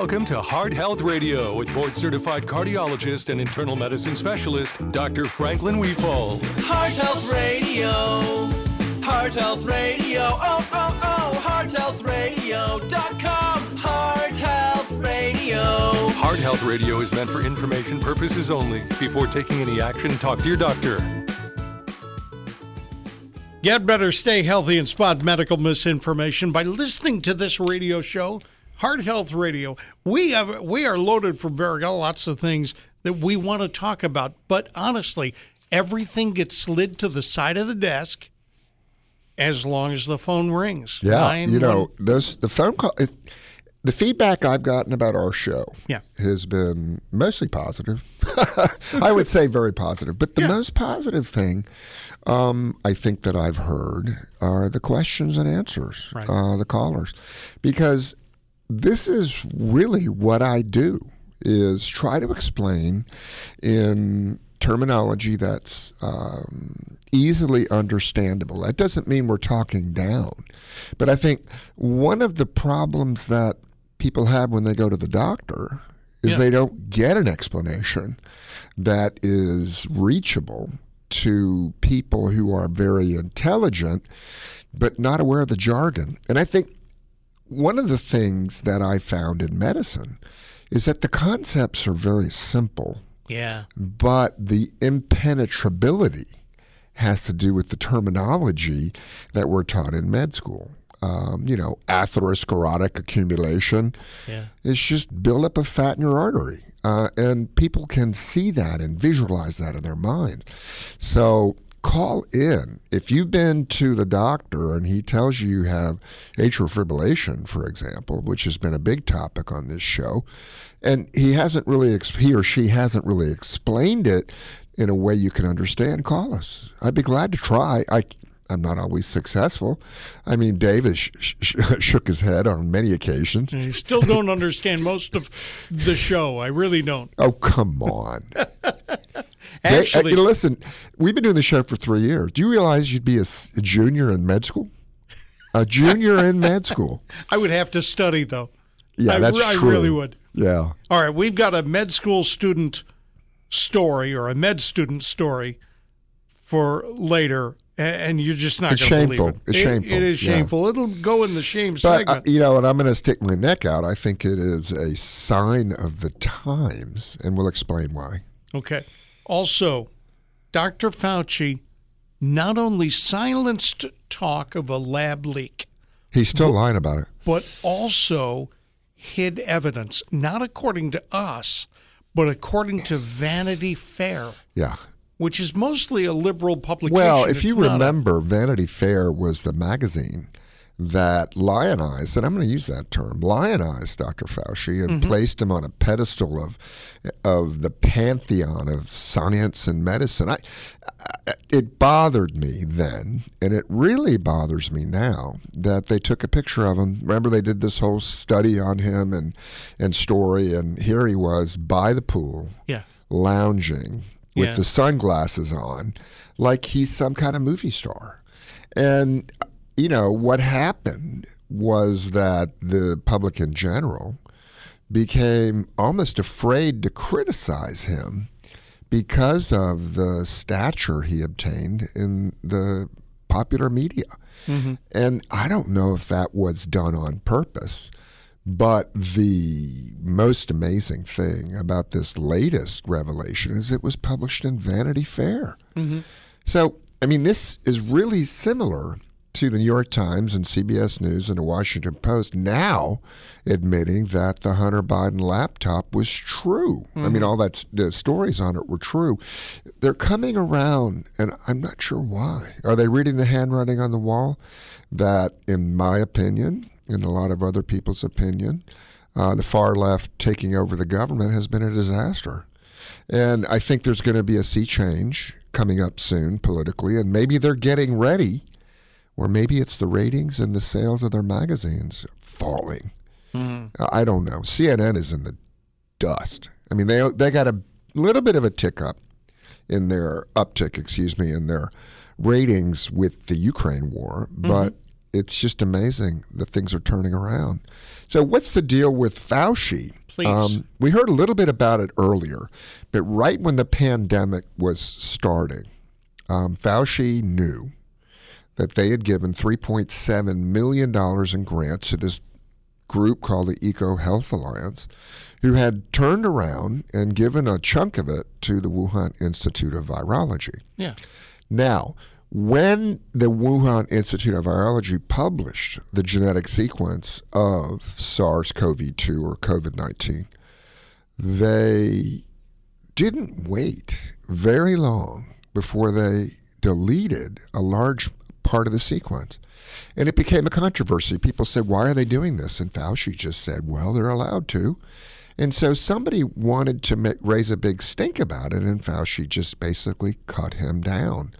Welcome to Heart Health Radio with board certified cardiologist and internal medicine specialist, Dr. Franklin Wefald. Heart Health Radio. Heart Health Radio. Oh, oh, oh. HeartHealthRadio.com. Heart Health Radio. Heart Health Radio is meant for information purposes only. Before taking any action, talk to your doctor. Get better, stay healthy, and spot medical misinformation by listening to this radio show, Heart Health Radio. We have we are loaded for bear. Got lots of things that we want to talk about, but honestly, everything gets slid to the side of the desk as long as the phone rings. Yeah, Nine you know, one- those the phone call. It, the feedback I've gotten about our show Yeah. has been mostly positive. I would say very positive. But the most positive thing um, I think that I've heard are the questions and answers, Right. uh, the callers, because this is really what I do is try to explain in terminology that's um, easily understandable. That doesn't mean we're talking down, but I think one of the problems that people have when they go to the doctor is Yeah. they don't get an explanation that is reachable to people who are very intelligent but not aware of the jargon. And I think one of the things that I found in medicine is that the concepts are very simple, yeah, but the impenetrability has to do with the terminology that we're taught in med school. Um, you know, atherosclerotic accumulation yeah. is just buildup of fat in your artery. Uh, and people can see that and visualize that in their mind. So call in. If you've been to the doctor and he tells you you have atrial fibrillation, for example, which has been a big topic on this show, and he hasn't really, he or she hasn't really explained it in a way you can understand, call us. I'd be glad to try. I, I'm not always successful. I mean, Dave has sh- sh- shook his head on many occasions. I still don't understand most of the show. I really don't. Oh, come on. Actually, Hey, uh, listen, we've been doing the show for three years. Do you realize you'd be a junior in med school? A junior in med school. I would have to study though. Yeah, I, that's I true. really would. Yeah. All right, we've got a med school student story or a med student story for later, and you're just not going to believe shameful. it. It's It- shameful, It is yeah. shameful. It'll go in the shame But, uh, segment. you know, and I'm going to stick my neck out. I think it is a sign of the times, and we'll explain why. okay. Also, Dr. Fauci not only silenced talk of a lab leak, He's still lying about it. but also hid evidence, not according to us, but according to Vanity Fair, Yeah. which is mostly a liberal publication. Well, if you It's a- remember, Vanity Fair was the magazine that lionized, and I'm going to use that term, lionized Dr. Fauci and mm-hmm. placed him on a pedestal of of the pantheon of science and medicine. I, I, it bothered me then, and it really bothers me now that they took a picture of him. Remember, they did this whole study on him and and story, and here he was by the pool, yeah. lounging with Yeah. the sunglasses on, like he's some kind of movie star. And, you know, what happened was that the public in general became almost afraid to criticize him because of the stature he obtained in the popular media. Mm-hmm. And I don't know if that was done on purpose. But the most amazing thing about this latest revelation is it was published in Vanity Fair. Mm-hmm. So, I mean, this is really similar to the New York Times and CBS News and the Washington Post now admitting that the Hunter Biden laptop was true. I mean, all that's the stories on it were true. They're coming around, and I'm not sure why. Are they reading the handwriting on the wall? That, in my opinion, in a lot of other people's opinion, uh, the far left taking over the government has been a disaster. And I think there's going to be a sea change coming up soon politically, and maybe they're getting ready, or maybe it's the ratings and the sales of their magazines falling. Hmm. I don't know. CNN is in the dust. I mean, they they got a little bit of a tick up in their uptick, excuse me, in their ratings with the Ukraine war, mm-hmm. but it's just amazing that things are turning around. So, what's the deal with Fauci? Please. Um, we heard a little bit about it earlier, but right when the pandemic was starting, um, Fauci knew that they had given $3.7 million in grants to this group called the EcoHealth Alliance, who had turned around and given a chunk of it to the Wuhan Institute of Virology. Yeah. Now, when the Wuhan Institute of Virology published the genetic sequence of SARS CoV 2 or COVID 19, they didn't wait very long before they deleted a large part of the sequence. And it became a controversy. People said, why are they doing this? And Fauci just said, well, they're allowed to. And so somebody wanted to make, raise a big stink about it, and Fauci just basically cut him down.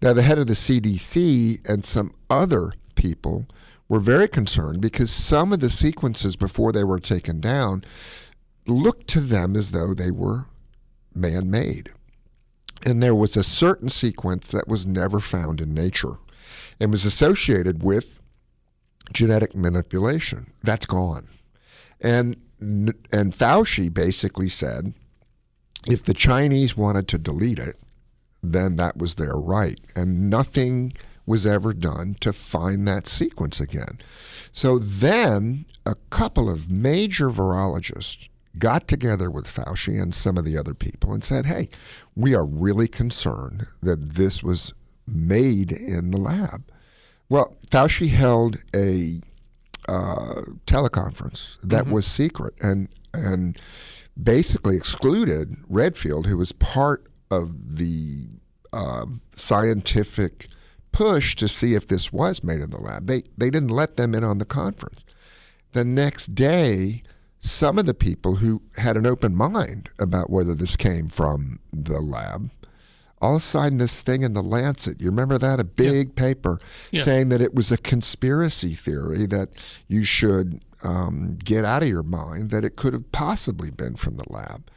Now, the head of the CDC and some other people were very concerned because some of the sequences before they were taken down looked to them as though they were man made. And there was a certain sequence that was never found in nature and was associated with genetic manipulation. That's gone. And and Fauci basically said if the Chinese wanted to delete it, then that was their right. And nothing was ever done to find that sequence again. So then a couple of major virologists got together with Fauci and some of the other people and said, hey, we are really concerned that this was made in the lab. Well, Fauci held a uh, teleconference that was secret and and basically excluded Redfield, who was part of the uh, scientific push to see if this was made in the lab. They they didn't let them in on the conference. The next day, some of the people who had an open mind about whether this came from the lab all of a sudden this thing in the Lancet, you remember that? A big paper Yeah. saying that it was a conspiracy theory that you should um, get out of your mind, that it could have possibly been from the lab.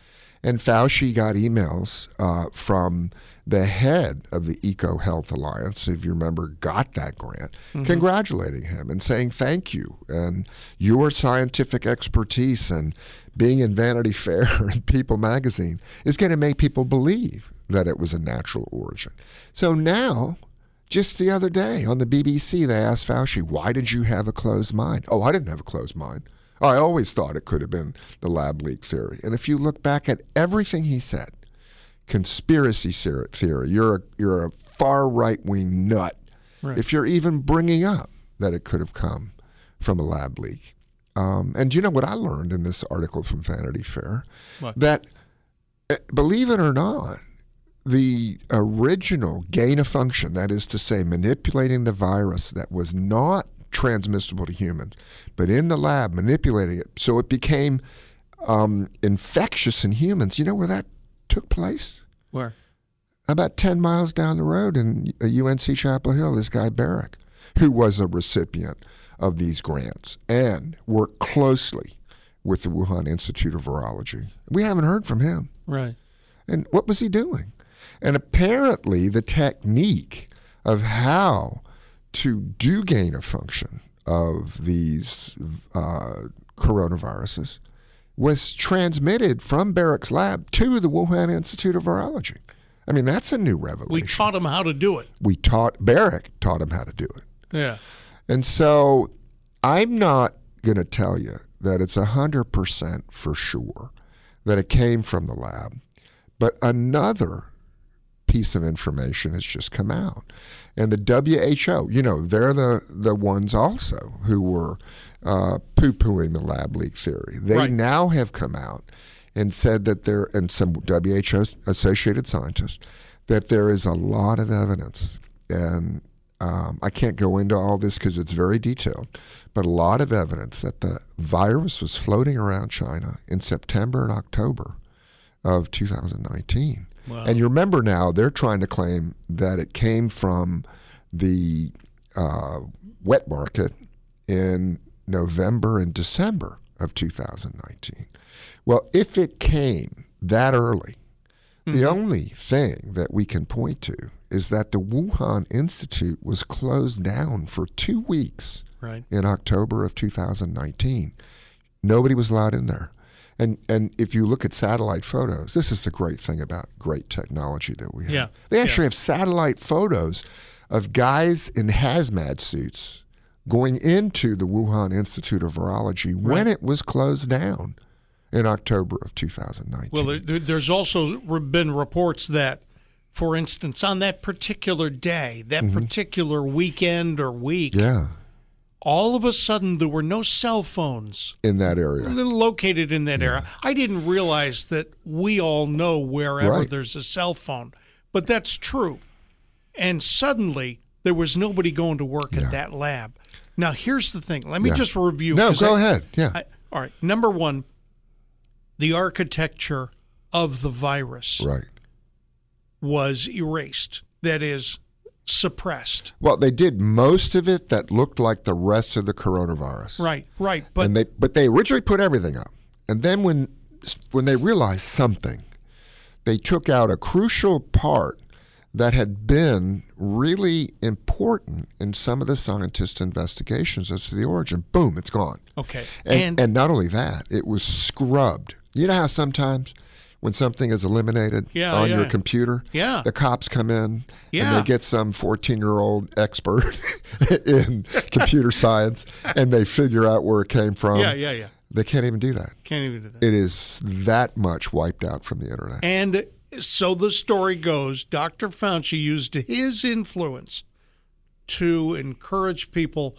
And Fauci got emails uh, from the head of the EcoHealth Alliance, if you remember, got that grant, congratulating him and saying thank you. And your scientific expertise and being in Vanity Fair and People magazine is going to make people believe that it was a natural origin. So now, just the other day on the BBC, they asked Fauci, why did you have a closed mind? Oh, I didn't have a closed mind. I always thought it could have been the lab leak theory. And if you look back at everything he said, conspiracy theory, you're a, you're a far right wing nut. Right. If you're even bringing up that it could have come from a lab leak. Um, and you know what I learned in this article from Vanity Fair? What? That, eh, believe it or not, the original gain of function, that is to say, manipulating the virus that was not transmissible to humans, but in the lab, manipulating it so it became um, infectious in humans. You know where that took place? Where? About 10 miles down the road in UNC Chapel Hill, this guy Baric, who was a recipient of these grants and work closely with the Wuhan Institute of Virology. We haven't heard from him. Right. And what was he doing? And apparently, the technique of how to do gain of function of these uh, coronaviruses was transmitted from Baric's lab to the Wuhan Institute of Virology. I mean, that's a new revelation. We taught them how to do it. we taught Baric taught him how to do it. Yeah. And so I'm not going to tell you that it's 100% for sure that it came from the lab. But another piece of information has just come out. And the WHO, you know, they're the, the ones also who were uh, poo pooing the lab leak theory. They Right. now have come out and said that there, and some WHO associated scientists, that there is a lot of evidence. And um, I can't go into all this because it's very detailed, but a lot of evidence that the virus was floating around China in September and October of 2019. Wow. And you remember now they're trying to claim that it came from the uh, wet market in November and December of 2019. Well, if it came that early, The only thing that we can point to is that the Wuhan Institute was closed down for two weeks Right. in October of 2019. Nobody was allowed in there. And and if you look at satellite photos, this is the great thing about great technology that we have. Yeah, They yeah. actually have satellite photos of guys in hazmat suits going into the Wuhan Institute of Virology when it was closed down in October of 2019. Well, there, there's also been reports that, for instance, on that particular day, that particular weekend or week, Mm-hmm. yeah, all of a sudden there were no cell phones in that area. located in that area. I didn't realize that we all know wherever Right. there's a cell phone, but that's true. And suddenly there was nobody going to work Yeah. at that lab. Now, here's the thing. Let me Yeah. just review. No, go I- ahead. Yeah. I- all right. Number one, the architecture of the virus right. Was erased. That is, suppressed. Well, they did most of it that looked like the rest of the coronavirus. Right, right. But and they but they originally put everything up, and then when when they realized something, they took out a crucial part that had been really important in some of the scientists' investigations as to the origin. Boom, it's gone. okay, And, and, and not only that, it was scrubbed. You know how sometimes when something is eliminated Yeah, on your computer, Yeah. the cops come in and they get some 14 year old expert in computer science and they figure out where it came from. yeah, yeah, yeah. They can't even do that. Can't even do that. It is that much wiped out from the internet. And so the story goes Dr. Fauci used his influence to encourage people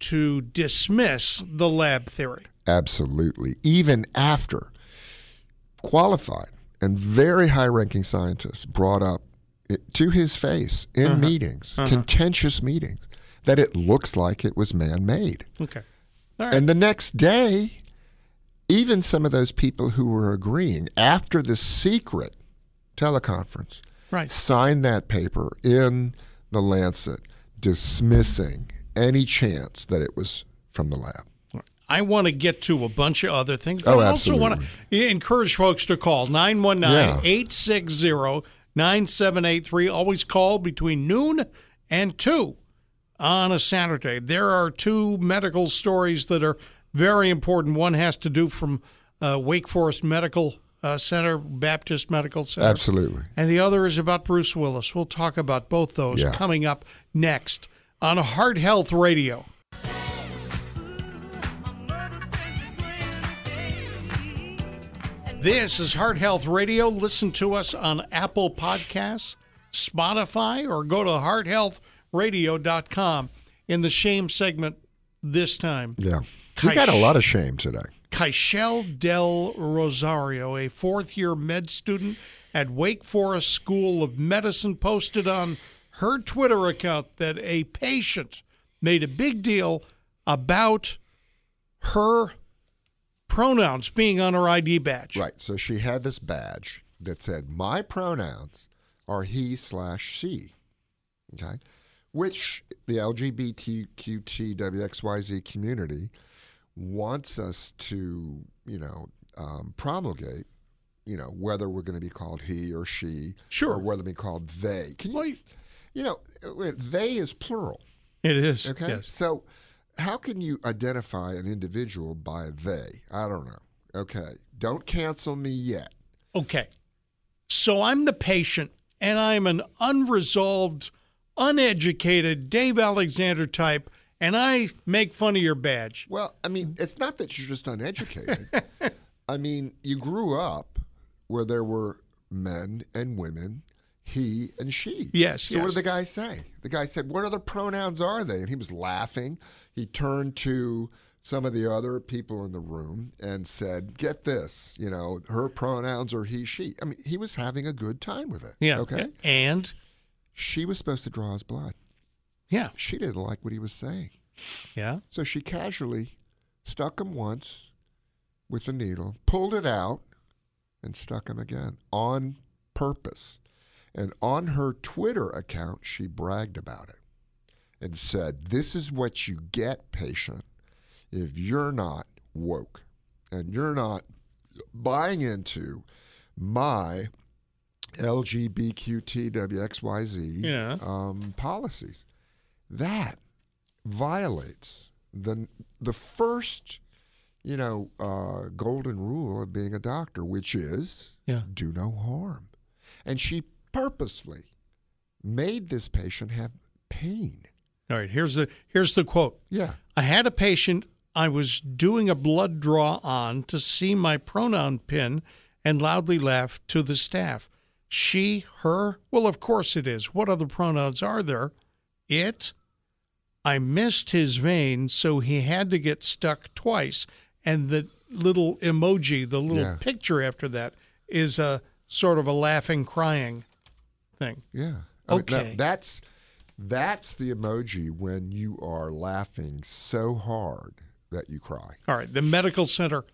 to dismiss the lab theory. Absolutely. Even after qualified and very high ranking scientists brought up it, to his face in uh-huh. meetings, uh-huh. contentious meetings, that it looks like it was man made. Okay. Right. And the next day, even some of those people who were agreeing after the secret teleconference right. signed that paper in the Lancet dismissing any chance that it was from the lab. I want to get to a bunch of other things. Oh, I also want to encourage folks to call 919 860 9783. Always call between noon and 2 on a Saturday. There are two medical stories that are very important. One has to do from uh, Wake Forest Medical uh, Center, Baptist Medical Center. Absolutely. And the other is about Bruce Willis. We'll talk about both those Yeah. coming up next on Heart Health Radio. This is Heart Health Radio. Listen to us on Apple Podcasts, Spotify, or go to hearthealthradio.com. In the shame segment this time, Yeah. We got a lot of shame today. Kychelle Del Rosario, a fourth year med student at Wake Forest School of Medicine, posted on her Twitter account that a patient made a big deal about her pronouns being on her ID badge. Right. So she had this badge that said, My pronouns are he slash she. Okay. Which the LGBTQTWXYZ community wants us to, you know, um, promulgate, you know, whether we're going to be called he or she, Sure. or whether we called they. Can you, Well, you know, they is plural. it is. Okay. Yes. So, how can you identify an individual by they? I don't know. Okay. Don't cancel me yet. Okay. So I'm the patient and I'm an unresolved, uneducated Dave Alexander type, and I make fun of your badge. Well, I mean, it's not that you're just uneducated. I mean, you grew up where there were men and women, he and she. Yes, So what did the guy say? The guy said, "What other pronouns are they?" And he was laughing. He turned to some of the other people in the room and said, "Get this, you know, her pronouns are he, she." I mean, he was having a good time with it. Yeah. Okay. And She was supposed to draw his blood. yeah. She didn't like what he was saying. Yeah. So she casually stuck him once with the needle, pulled it out, and stuck him again on purpose. And on her Twitter account, she bragged about it and said, This is what you get, patient, if you're not woke and you're not buying into my LGBTQTWXYZ Yeah. um, policies. That violates the the first, you know, uh, golden rule of being a doctor, which is Yeah. do no harm. And she purposely made this patient have pain. All right, here's the here's the quote. Yeah. I had a patient I was doing a blood draw on to see my pronoun pin and loudly laughed to the staff. She, her, well, of course it is. What other pronouns are there? It. I missed his vein, so he had to get stuck twice. And the little emoji, the little Yeah. picture after that, is a sort of a laughing, crying thing. Yeah. I mean, now, Okay. that's that's the emoji when you are laughing so hard that you cry. All right, the medical center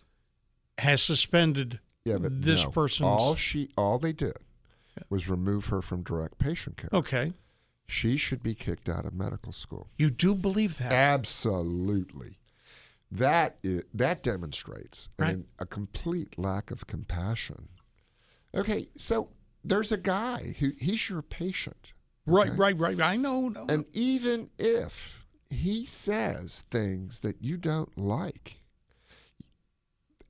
has suspended Yeah, but this no. person's. all she all they did was remove her from direct patient care. Okay. She should be kicked out of medical school. You do believe that? Absolutely. That is, that demonstrates Right. an, a complete lack of compassion. Okay, so there's a guy who he's your patient. Right, okay? right, right. I know. No. And even if he says things that you don't like,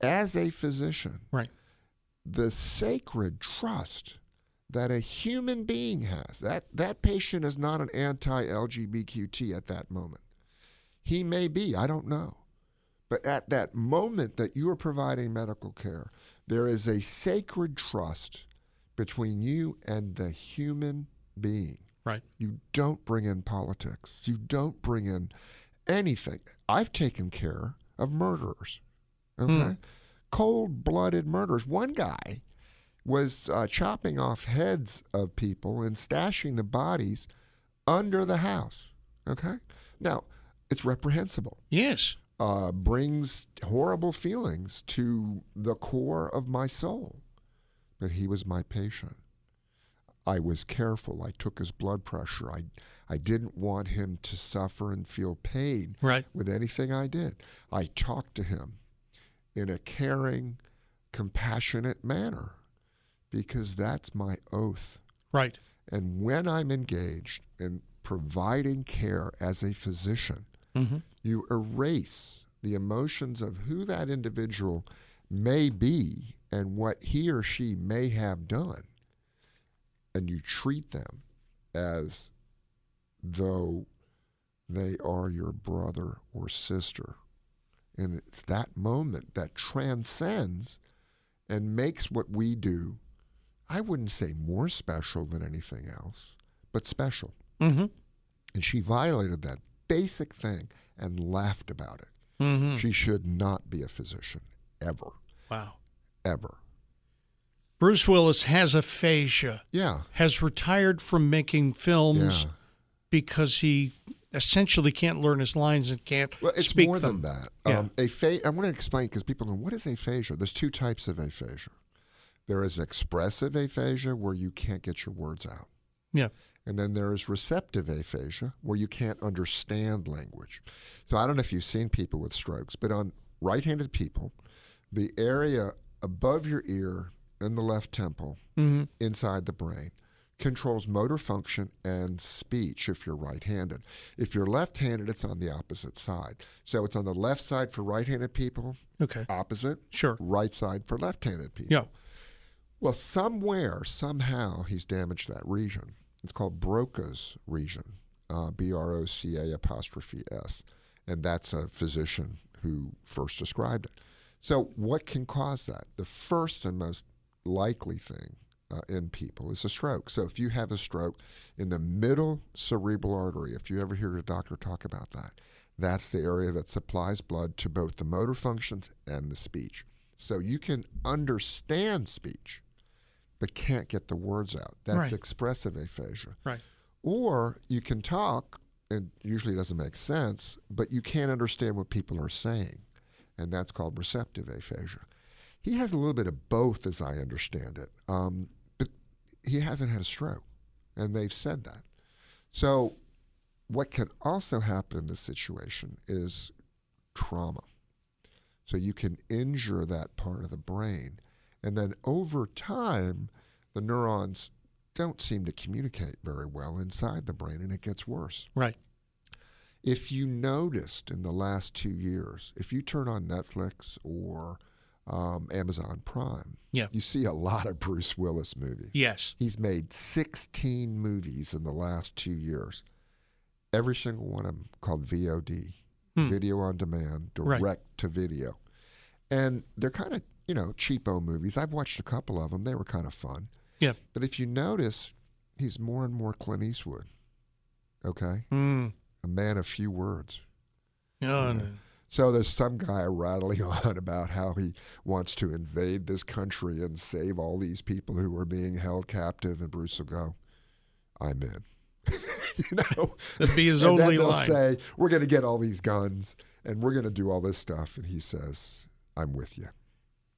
as a physician, right. the sacred trust that a human being has, that, that patient is not an anti LGBTQT at that moment. He may be, I don't know. But at that moment that you are providing medical care, there is a sacred trust between you and the human being. Right. You don't bring in politics. You don't bring in anything. I've taken care of murderers. Okay? Cold blooded murderers. One guy was uh, chopping off heads of people and stashing the bodies under the house. Okay? Now, it's reprehensible. Yes. Uh, brings horrible feelings to the core of my soul. But he was my patient. I was careful. I took his blood pressure. I, I didn't want him to suffer and feel pain Right. with anything I did. I talked to him in a caring, compassionate manner because that's my oath. Right. And when I'm engaged in providing care as a physician, mm-hmm. you erase the emotions of who that individual may be and what he or she may have done. And you treat them as though they are your brother or sister. And it's that moment that transcends and makes what we do, I wouldn't say more special than anything else, but special. Mm-hmm. And she violated that basic thing and laughed about it. Mm-hmm. She should not be a physician, ever, Wow. ever. Bruce Willis has aphasia, Yeah. has retired from making films Yeah. because he essentially can't learn his lines and can't Well, it's speak more them. than that. Yeah. Um, apha- I want to explain because people go, what is aphasia? There's two types of aphasia. There is expressive aphasia where you can't get your words out. Yeah. And then there is receptive aphasia where you can't understand language. So I don't know if you've seen people with strokes, but on right handed people, the area above your ear in the left temple, inside the brain, controls motor function and speech if you're right handed. If you're left handed, it's on the opposite side. So it's on the left side for right handed people, Okay. opposite, Sure. right side for left handed people. Yeah. Well, somewhere, somehow, he's damaged that region. It's called Broca's region, uh, B R O C A apostrophe S. And that's a physician who first described it. So, what can cause that? The first and most likely thing uh, in people is a stroke. So, if you have a stroke in the middle cerebral artery, if you ever hear a doctor talk about that, that's the area that supplies blood to both the motor functions and the speech. So, you can understand speech but can't get the words out. That's Right. expressive aphasia. Right. Or you can talk, and usually it doesn't make sense, but you can't understand what people are saying. And that's called receptive aphasia. He has a little bit of both, as I understand it, um, but he hasn't had a stroke, and they've said that. So, what can also happen in this situation is trauma. So, you can injure that part of the brain. And then over time, the neurons don't seem to communicate very well inside the brain, and it gets worse. Right. If you noticed in the last two years, if you turn on Netflix or um, Amazon Prime, Yeah. you see a lot of Bruce Willis movies. Yes. He's made 16 movies in the last two years. Every single one of them called VOD, video on demand, Hmm. Right. direct to video. And they're kind of, you know, cheapo movies. I've watched a couple of them. They were kind of fun. Yeah. But if you notice, he's more and more Clint Eastwood. Okay? Mm. A man of few words. Oh, no. So there's some guy rattling on about how he wants to invade this country and save all these people who are being held captive, and Bruce will go, "I'm in." you know, That'd be his and only they'll line. say, "We're going to get all these guns, and we're going to do all this stuff," and he says, "I'm with you."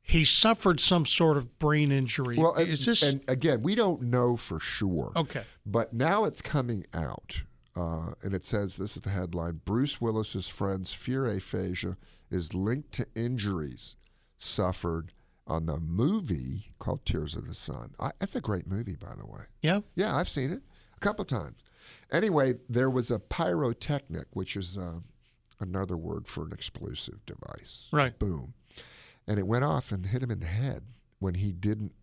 He suffered some sort of brain injury. Well, and, is this and again, we don't know for sure. okay? But now it's coming out, uh, and it says this is the headline: Bruce Willis's friend's fear aphasia is linked to injuries suffered on the movie called Tears of the Sun. I, that's a great movie, by the way. Yeah. Yeah, I've seen it a couple times. Anyway, there was a pyrotechnic, which is uh, another word for an explosive device. Right. Boom, and it went off and hit him in the head when he didn't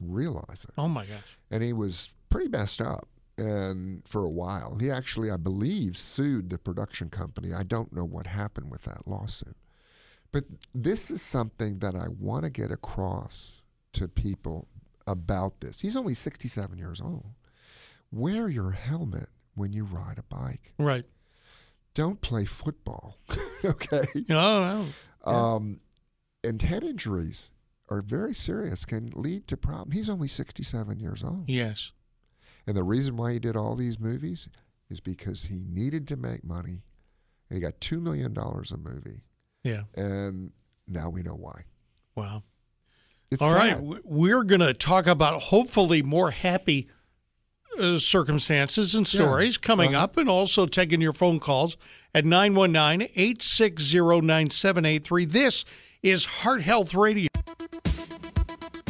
realize it Oh my gosh. and he was pretty messed up and for a while. He actually i believe sued the production company. I don't know what happened with that lawsuit. But this is something that i want to get across to people about this. He's only 67 years old. Wear your helmet when you ride a bike. Right. don't play football okay? Oh, oh. um, and head injuries are very serious can lead to problems he's only 67 years old. Yes. And the reason why he did all these movies is because he needed to make money. And he got $2 million a movie. Yeah. And now we know why. Wow. It's All right, sad. w- we're going to talk about hopefully more happy uh, circumstances and stories coming Uh-huh. up, and also taking your phone calls at 919 860 9783. This is Heart Health Radio.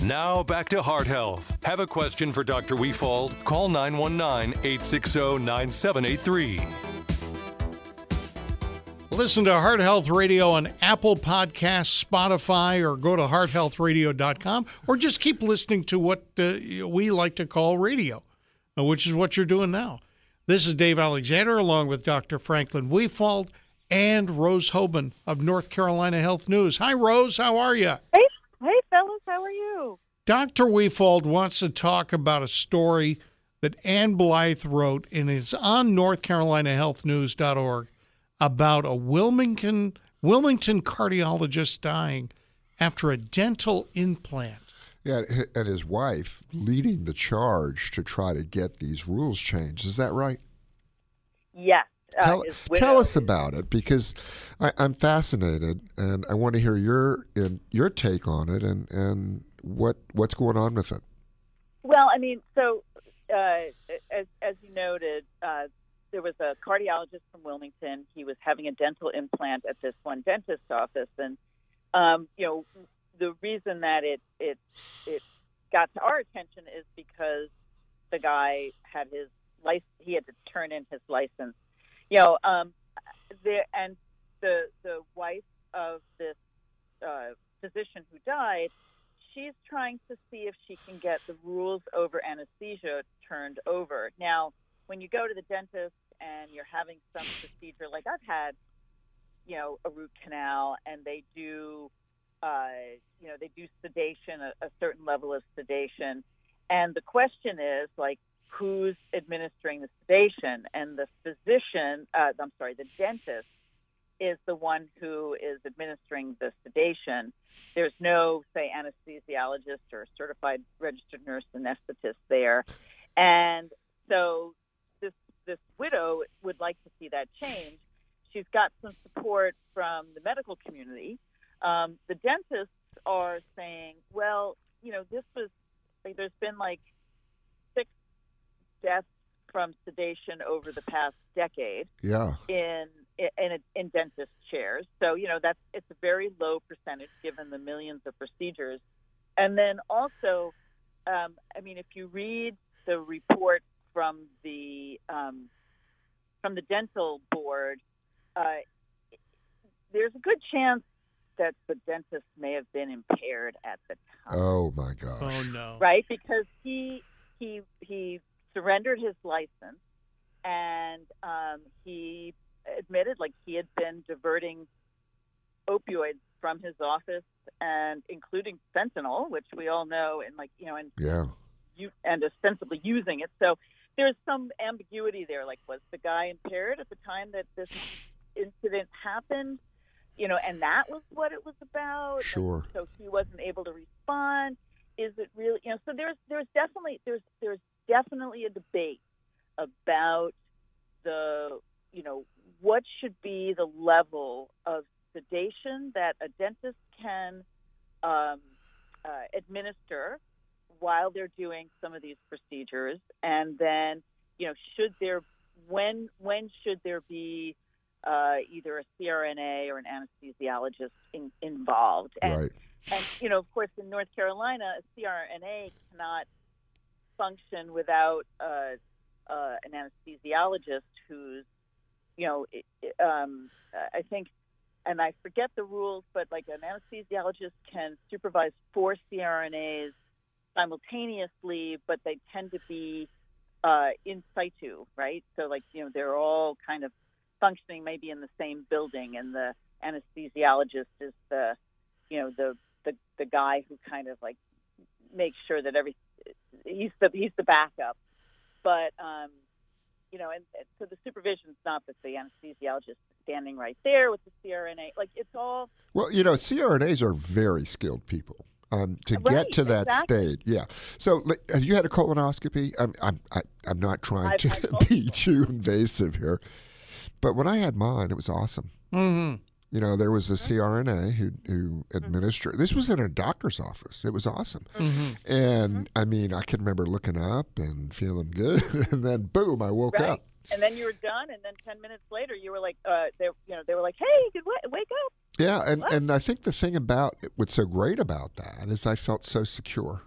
Now back to Heart Health. Have a question for Dr. Wefald? Call 919 860 9783. Listen to Heart Health Radio on Apple Podcasts, Spotify, or go to hearthealthradio.com, or just keep listening to what uh, we like to call radio, uh, which is what you're doing now. This is Dave Alexander, along with Dr. Franklin Wefald and Rose Hoban of North Carolina Health News. Hi, Rose. How are you? Hey, hey, fellas, how are you? Dr. Wefald wants to talk about a story that Anne Blythe wrote and is on NorthCarolinaHealthNews.org about a Wilmington Wilmington cardiologist dying after a dental implant. Yeah, and his wife leading the charge to try to get these rules changed. Is that right? Yes. Uh, Tell, us about it because I, I'm fascinated and I want to hear your in, your take on it and, and what what's going on with it. Well, I mean, so uh, as as you noted, uh, there was a cardiologist from Wilmington. He was having a dental implant at this one dentist's office, and um, you know, the reason that it it it got to our attention is because the guy had his license. He had to turn in his license. You know, um, the and the the wife of this uh, physician who died she's trying to see if she can get the rules over anesthesia turned over. Now, when you go to the dentist and you're having some procedure, like I've had, you know, a root canal, and they do, uh, you know, they do sedation, a, a certain level of sedation, and the question is like, who's administering the sedation? And the physician, uh, I'm sorry, the dentist is the one who is administering the sedation. There's no, say, anesthesiologist or certified registered nurse anesthetist there, and so this this widow would like to see that change. She's got some support from the medical community. Um, the dentists are saying, well, you know, this was like, there's been like deaths from sedation over the past decade Yeah. in in in dentist chairs. So you know that's it's a very low percentage given the millions of procedures. And then also, um, I mean, if you read the report from the um, from the dental board, uh, there's a good chance that the dentist may have been impaired at the time, Oh my gosh. Oh no. right? Because he he he surrendered his license and um, he admitted like he had been diverting opioids from his office and including fentanyl, which we all know, and like you know, and Yeah. you and ostensibly using it. So there's some ambiguity there. Like, was the guy impaired at the time that this incident happened? You know, and that was what it was about. and Sure. so he wasn't able to respond. Is it really? You know, so there's there's definitely there's there's definitely a debate about the you know what should be the level of sedation that a dentist can um, uh, administer while they're doing some of these procedures, and then you know should there when when should there be uh, either a CRNA or an anesthesiologist in, involved? And, Right. and you know, of course, in North Carolina, a CRNA cannot function without uh, uh, an anesthesiologist who's, you know, um, I think, and I forget the rules, but like an anesthesiologist can supervise four CRNAs simultaneously, but they tend to be uh, in situ, right? So, like, you know, they're all kind of functioning maybe in the same building, and the anesthesiologist is the, you know, the the the guy who kind of like makes sure that every he's the he's the backup, but um, you know, and, and so the supervision's not that the anesthesiologist is standing right there with the CRNA. Like it's all Well, you know, CRNAs are very skilled people. Um, to Right, get to that exactly. state, yeah. So, like, have you had a colonoscopy? I'm, I'm, I, I'm not trying I've to be too invasive here, but when I had mine, it was awesome. Mm-hmm. You know, there was a Mm-hmm. CRNA who who administered. This was in a doctor's office. It was awesome, Mm-hmm. and I mean, I can remember looking up and feeling good, and then boom, I woke right. up. And then you were done, and then ten minutes later, you were like, uh, they, you know, they were like, "Hey, wa- wake up." Yeah, and, What? and I think the thing about what's so great about that is I felt so secure,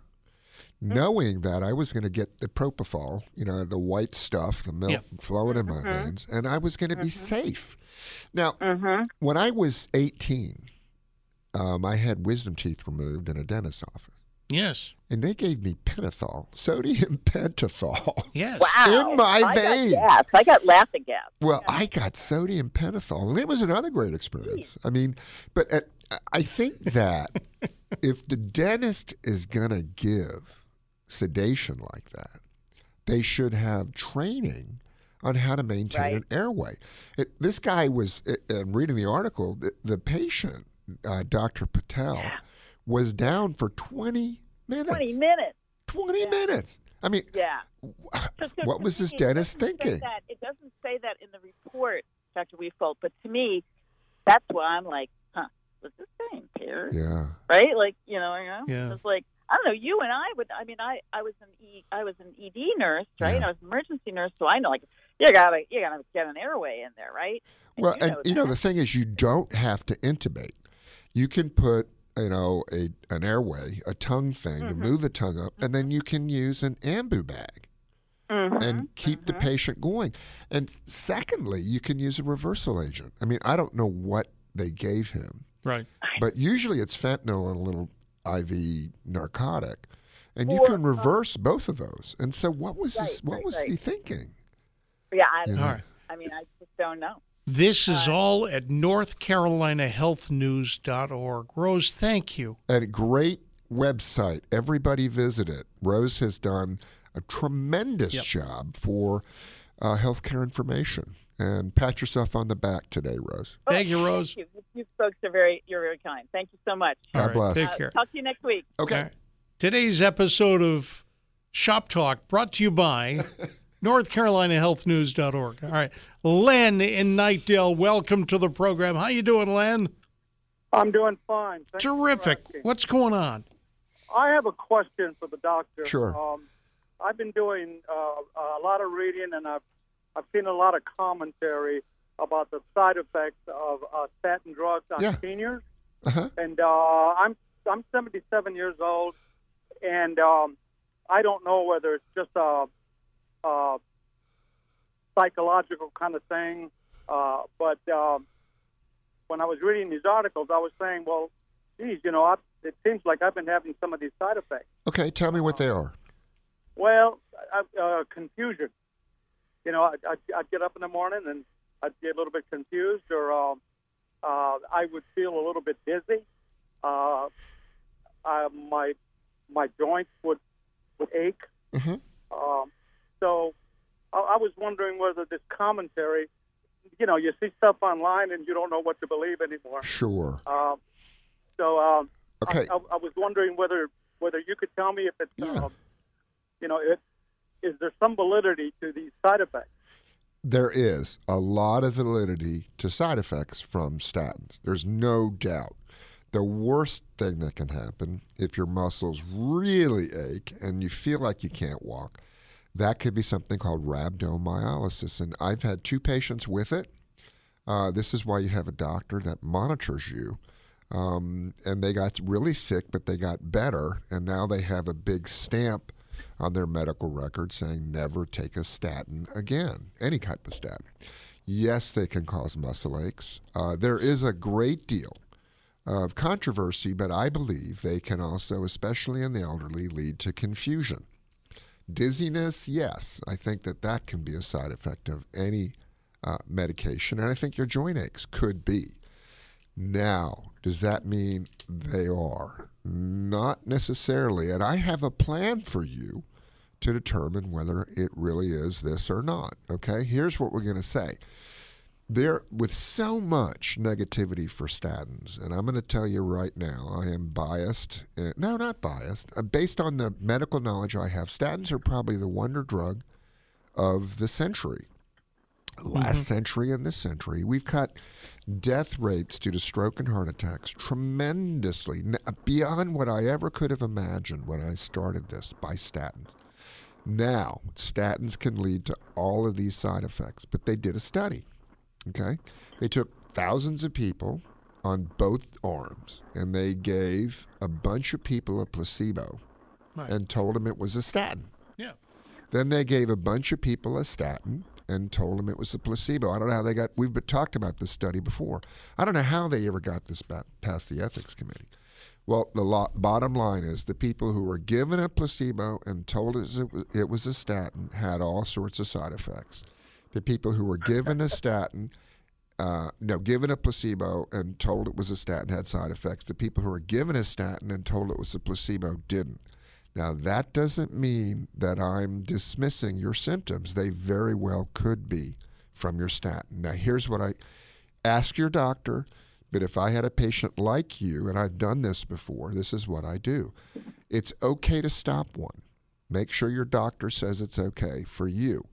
Mm-hmm. knowing that I was going to get the propofol, you know, the white stuff, the milk Yep. flowing in my Mm-hmm. veins, and I was going to be safe. Now, Mm-hmm. when I was 18, um, I had wisdom teeth removed in a dentist's office, Yes. and they gave me pentothal, sodium pentothal. Yes. Wow. In my I vein. Got gas. I got laughing gas. Well, I got sodium pentothal, and it was another great experience. I mean, but uh, I think that if the dentist is going to give sedation like that, they should have training on how to maintain Right. an airway. It, this guy was, uh, uh, reading the article, the, the patient, uh, Dr. Patel, was down for 20 minutes. Twenty minutes. 20 minutes. I mean, Yeah. So- so what was this me, it dentist thinking? That, it doesn't say that in the report, Dr. Wefald, but to me, that's why I'm like, huh, was this guy impaired? Yeah. Right? Like, you know, you know? Yeah. It's like, I don't know, you and I would, I mean, I, I was an E, I was an ED nurse, right? Yeah. I was an emergency nurse, so I know, like, you gotta, you gotta get an airway in there, right? And Well, you and know you know the thing is, you don't have to intubate. You can put you know a an airway, a tongue thing Mm-hmm. to move the tongue up, and then you can use an ambu bag Mhm. and keep the patient going. And secondly, you can use a reversal agent. I mean, I don't know what they gave him, Right. but usually it's fentanyl and a little IV narcotic, and you Or, can reverse both of those. And so, what was this, what right, was right. he thinking? Yeah, I, You All know? right. I mean, I just don't know. This is all at NorthCarolinaHealthNews.org. Rose, thank you. And a great website. Everybody visit it. Rose has done a tremendous Yep. job for uh, healthcare information. And pat yourself on the back today, Rose. Thank you, Rose. Thank you. You folks are very, you're very kind. Thank you so much. God All right, bless. Take Uh, care. talk to you next week. Okay. All right. Today's episode of Shop Talk brought to you by NorthCarolinaHealthNews.org. All right. Len in Knightdale, welcome to the program. How you doing, Len? I'm doing fine. Thank Terrific. What's going on? I have a question for the doctor. Sure. Um, I've been doing uh, a lot of reading, and I've I've seen a lot of commentary about the side effects of uh, statin drugs on Yeah. seniors. Uh-huh. And uh, I'm I'm 77 years old, and um, I don't know whether it's just a, a psychological kind of thing, uh, but um, when I was reading these articles, I was saying, well, geez, you know, I, it seems like I've been having some of these side effects. Okay, tell me what they are. Well, I, uh, confusion. You know, I'd, I'd, I'd get up in the morning and I'd get a little bit confused, or um, uh, I would feel a little bit dizzy. Uh, uh, my my joints would would ache. Mhm. Um, so I, I was wondering whether this commentary, you know, you see stuff online and you don't know what to believe anymore. Sure. Um, so um, Okay. I, I, I was wondering whether whether you could tell me if it's, Yeah. um, you know, it, is there some validity to these side effects? There is a lot of validity to side effects from statins. There's no doubt. The worst thing that can happen if your muscles really ache and you feel like you can't walk, that could be something called rhabdomyolysis. And I've had two patients with it. Uh, this is why you have a doctor that monitors you. Um, and they got really sick, but they got better. And now they have a big stamp on their medical record saying never take a statin again, any type of statin. Yes, they can cause muscle aches. Uh, there is a great deal of controversy, but I believe they can also, especially in the elderly, lead to confusion. Dizziness, yes, I think that that can be a side effect of any uh, medication, and I think your joint aches could be. Now, does that mean they are? Not necessarily. And I have a plan for you to determine whether it really is this or not. Okay? Here's what we're going to say. There, with so much negativity for statins, and I'm going to tell you right now, I am biased. uh, No, not biased. Uh, based on the medical knowledge I have, statins are probably the wonder drug of the century last century and this century, we've cut death rates due to stroke and heart attacks tremendously, n- beyond what I ever could have imagined when I started this by statins. Now, statins can lead to all of these side effects, but they did a study. Okay? They took thousands of people on both arms and they gave a bunch of people a placebo Right. and told them it was a statin. Yeah. Then they gave a bunch of people a statin and told them it was a placebo. I don't know how they got. We've talked about this study before. I don't know how they ever got this past the ethics committee. Well, the lo- bottom line is the people who were given a placebo and told us it was, it was a statin had all sorts of side effects. The people who were given a statin, uh, no, given a placebo and told it was a statin had side effects. The people who were given a statin and told it was a placebo didn't. Now, that doesn't mean that I'm dismissing your symptoms. They very well could be from your statin. Now, here's what I ask your doctor, but if I had a patient like you, and I've done this before, this is what I do. It's okay to stop one. Make sure your doctor says it's okay for you,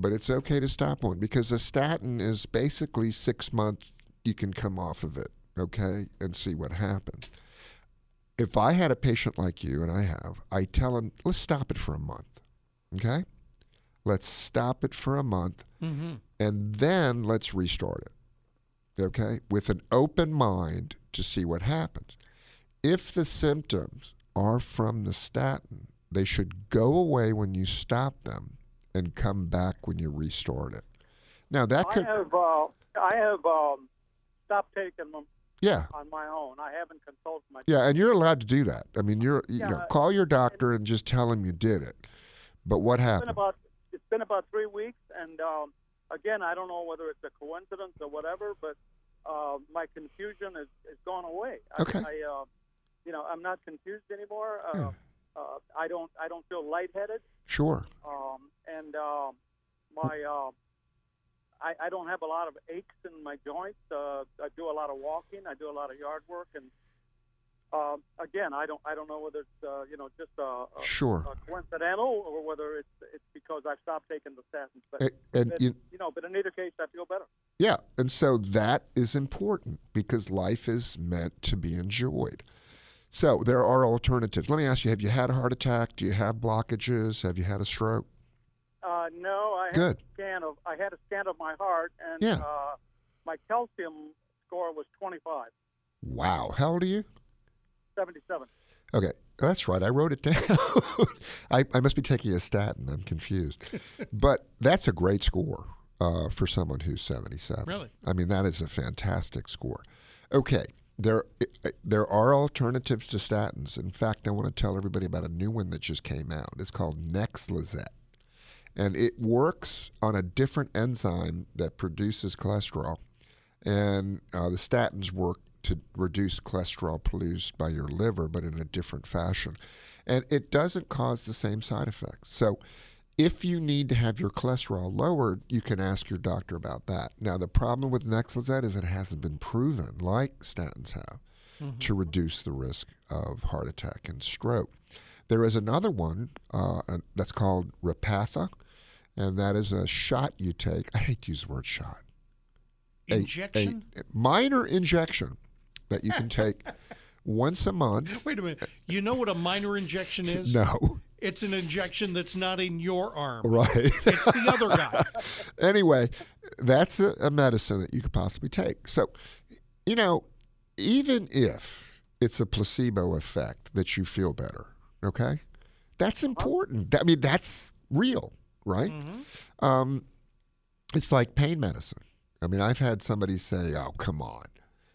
but it's okay to stop one because a statin is basically six months, you can come off of it, okay, and see what happens if I had a patient like you, and I have, I tell him, let's stop it for a month. Okay? Let's stop it for a month, Mm-hmm. and then let's restart it. Okay? With an open mind to see what happens. If the symptoms are from the statin, they should go away when you stop them and come back when you restart it. Now, that could I have uh, I have um, stopped taking them yeah. on my own. I haven't consulted my. Yeah, and you're allowed to do that. I mean, you're you know, Yeah. call your doctor and just tell him you did it. But what It's been happened? about it's been about three weeks, and um, again, I don't know whether it's a coincidence or whatever, but uh, my confusion has, has gone away. I, Okay. I, uh, you know, I'm not confused anymore. Uh, Yeah. Uh, I don't I don't feel lightheaded, Sure. um, and um, my uh, I, I don't have a lot of aches in my joints. Uh, I do a lot of walking. I do a lot of yard work, and um, again, I don't I don't know whether it's uh, you know just a, a, Sure. a coincidental or whether it's it's because I've stopped taking the statins. But And but, you, you know, but in either case, I feel better. yeah, and so that is important because life is meant to be enjoyed. So there are alternatives. Let me ask you: Have you had a heart attack? Do you have blockages? Have you had a stroke? Uh, no, I had Good. a scan of I had a scan of my heart, and Yeah. uh, my calcium score was 25, Wow. How old are you? 77. Okay, that's right. I wrote it down. I, I must be taking a statin. I'm confused. but that's a great score uh, for someone who's 77. Really? I mean, that is a fantastic score. Okay, there there are alternatives to statins. In fact, I want to tell everybody about a new one that just came out. It's called Nexlizet. And it works on a different enzyme that produces cholesterol. And uh, the statins work to reduce cholesterol produced by your liver, but in a different fashion. And it doesn't cause the same side effects. So if you need to have your cholesterol lowered, you can ask your doctor about that. Now, the problem with Nexlizet is it hasn't been proven, like statins have, to reduce the risk of heart attack and stroke. There is another one uh, that's called Repatha, and that is a shot you take. I hate to use the word shot. A- Injection? A, minor injection that you can take once a month. Wait a minute. You know what a minor injection is? No, It's an injection that's not in your arm. right. It's the other guy. anyway, that's a, a medicine that you could possibly take. So, you know, even if it's a placebo effect that you feel better, okay, that's important. I mean, that's real, right? Um, it's like pain medicine. I mean, I've had somebody say, "Oh, come on,"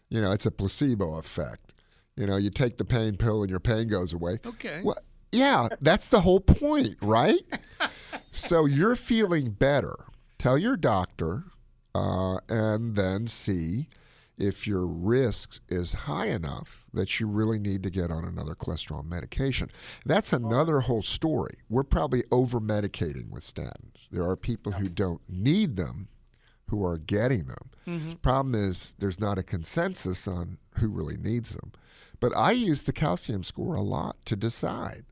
you know, it's a placebo effect. You know, you take the pain pill and your pain goes away. Okay. Well, yeah, that's the whole point, right? so you're feeling better. Tell your doctor, uh, and then see if your risk is high enough that you really need to get on another cholesterol medication. That's another whole story. We're probably over medicating with statins. There are people who don't need them who are getting them. Problem is, there's not a consensus on who really needs them. But I use the calcium score a lot to decide.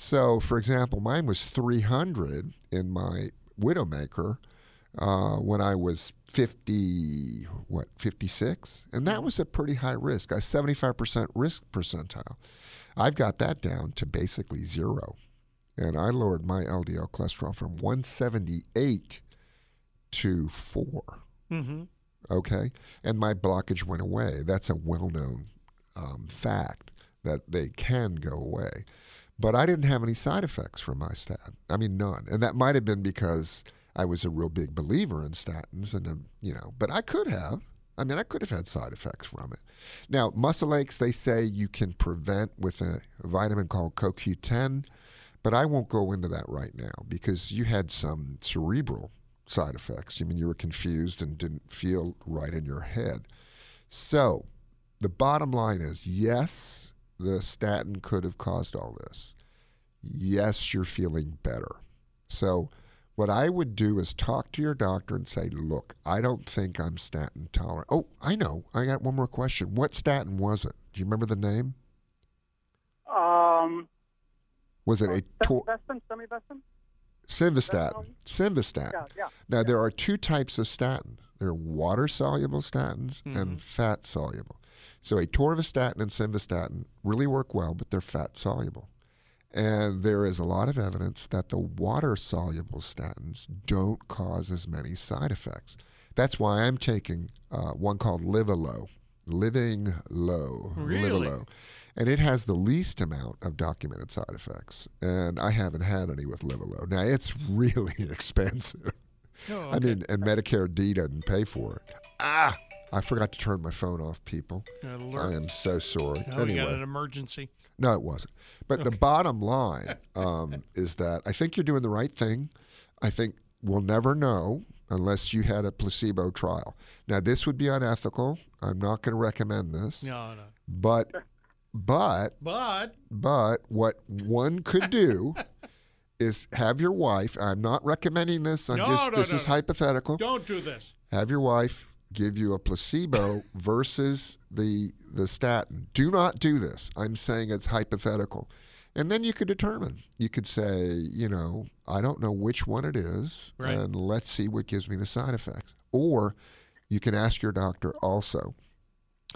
So, for example, mine was 300 in my Widowmaker uh, when I was 50, what, 56? And that was a pretty high risk, a 75% risk percentile. I've got that down to basically zero. And I lowered my LDL cholesterol from 178 to 4. Mm-hmm. Okay? And my blockage went away. That's a well known um, fact that they can go away. But I didn't have any side effects from my statin. I mean, none. And that might have been because I was a real big believer in statins, and um, you know, but I could have. I mean, I could have had side effects from it. Now, muscle aches, they say you can prevent with a vitamin called CoQ10, but I won't go into that right now because you had some cerebral side effects. I mean, you were confused and didn't feel right in your head. So, the bottom line is yes, the statin could have caused all this. Yes, you're feeling better. So, what I would do is talk to your doctor and say, look, I don't think I'm statin tolerant. Oh, I know. I got one more question. What statin was it? Do you remember the name? Um, Was it a tor- Semivestin, Semivestin? Simvastatin? Simvastatin. Yeah, yeah. Now, there are two types of statin. There are water soluble statins and fat soluble. So, atorvastatin and simvastatin really work well, but they're fat soluble. And there is a lot of evidence that the water soluble statins don't cause as many side effects. That's why I'm taking uh, one called Livalo, Living Low. Really? Livalo. And it has the least amount of documented side effects. And I haven't had any with Livalo. Now, it's really expensive. Oh, I mean, and Medicare D doesn't pay for it. Ah, I forgot to turn my phone off, people. I am so sorry. Oh, we got an emergency. no, it wasn't. But the bottom line um, is that I think you're doing the right thing. I think we'll never know unless you had a placebo trial. Now, this would be unethical. I'm not going to recommend this. No, no. But, but But but what one could do is have your wife. I'm not recommending this. I'm No, just no, this no, is hypothetical. don't do this. Have your wife give you a placebo versus the the statin. Do not do this. I'm saying it's hypothetical. And then you could determine. You could say, you know, I don't know which one it is, Right. and let's see what gives me the side effects. Or you can ask your doctor also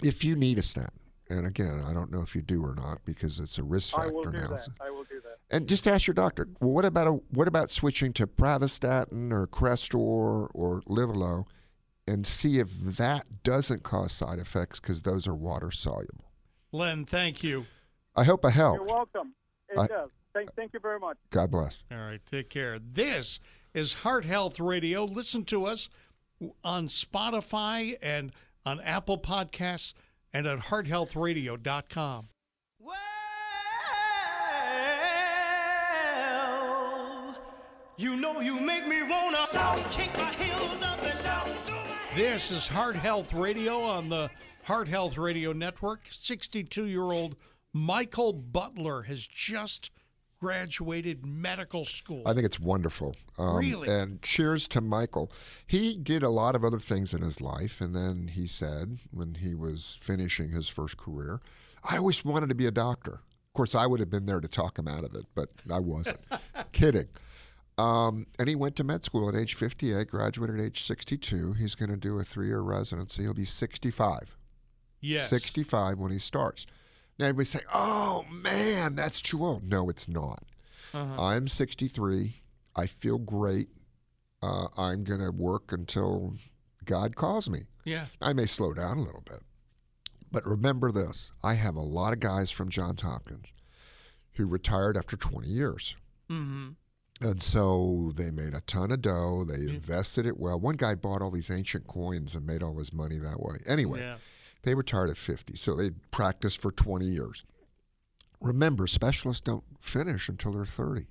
if you need a statin. And again, I don't know if you do or not because it's a risk I factor will do analysis. that. I will do that. And just ask your doctor. Well, what about a, what about switching to Pravastatin or Crestor or Livalo, and see if that doesn't cause side effects because those are water soluble. Len, thank you. I hope I helped. You're welcome. It I- does. Thank, thank you very much. God bless. All right, take care. This is Heart Health Radio. Listen to us on Spotify and on Apple Podcasts and at hearthealthradio.com. Well, you know you make me wanna kick my heels up and down. This is Heart Health Radio on the Heart Health Radio Network. 62 year old Michael Butler has just graduated medical school. I think it's wonderful. Um, Really? And cheers to Michael. He did a lot of other things in his life, and then he said when he was finishing his first career, I always wanted to be a doctor. Of course, I would have been there to talk him out of it, but I wasn't. Kidding. Um, and he went to med school at age 58, graduated at age 62. He's going to do a three year residency. He'll be 65. yes. 65 when he starts. Now everybody say, "Oh man, that's too old." No, it's not. I'm 63. I feel great. Uh, I'm going to work until God calls me. Yeah. I may slow down a little bit, but remember this: I have a lot of guys from Johns Hopkins who retired after 20 years. Mm-hmm. And so they made a ton of dough. They invested it well. One guy bought all these ancient coins and made all his money that way. Anyway, Yeah. they retired at 50, so they practiced for 20 years. Remember, specialists don't finish until they're 30.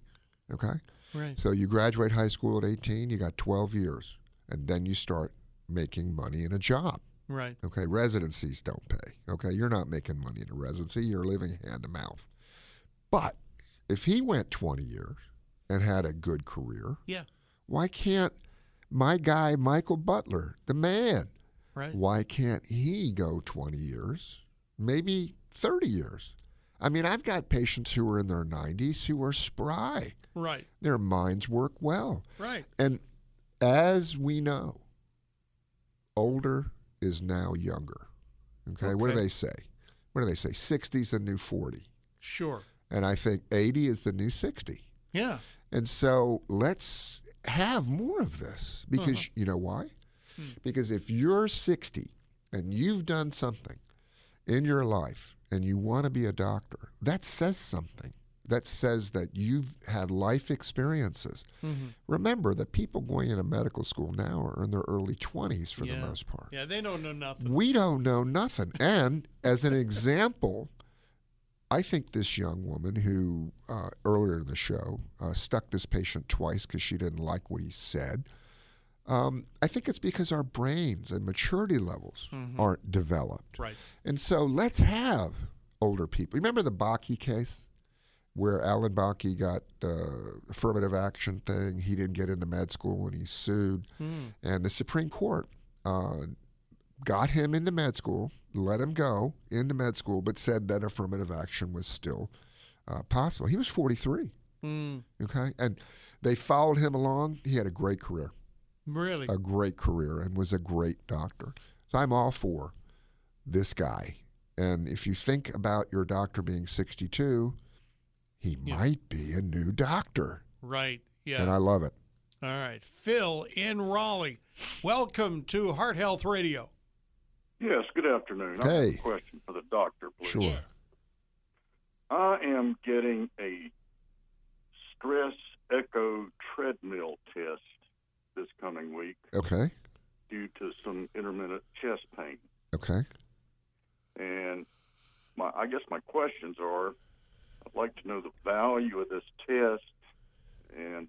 Okay? Right. So you graduate high school at 18, you got 12 years, and then you start making money in a job. Right. Okay? Residencies don't pay. Okay? You're not making money in a residency, you're living hand to mouth. But if he went 20 years and had a good career, Yeah. why can't my guy, Michael Butler, the man, Right. why can't he go 20 years, maybe 30 years? I mean, I've got patients who are in their 90s who are spry. Right. Their minds work well. Right. And as we know, older is now younger. Okay, what do they say? What do they say? 60 is the new 40. Sure. And I think 80 is the new 60. Yeah. And so let's have more of this because Uh-huh. you know why? Hmm. Because if you're 60 and you've done something in your life and you want to be a doctor, that says something. That says that you've had life experiences. Mm-hmm. Remember that people going into medical school now are in their early 20s for yeah. the most part. Yeah, they don't know nothing. We don't know nothing. And as an example, I think this young woman who uh, earlier in the show uh, stuck this patient twice because she didn't like what he said. Um, I think it's because our brains and maturity levels aren't developed. Right. And so let's have older people. Remember the Bakke case where Alan Bakke got uh, affirmative action thing? He didn't get into med school and he sued. And the Supreme Court uh, got him into med school, let him go into med school, but said that affirmative action was still uh, possible. He was 43. Mm, Okay. And they followed him along. He had a great career really. a great career and was a great doctor. So I'm all for this guy. And if you think about your doctor being 62, he Yeah. might be a new doctor. right. Yeah. And I love it. All right. Phil in Raleigh. Welcome to Heart Health Radio. Yes, good afternoon. I have a question for the doctor, please. Sure. I am getting a stress echo treadmill test this coming week Okay. due to some intermittent chest pain. Okay. And my I guess my questions are I'd like to know the value of this test and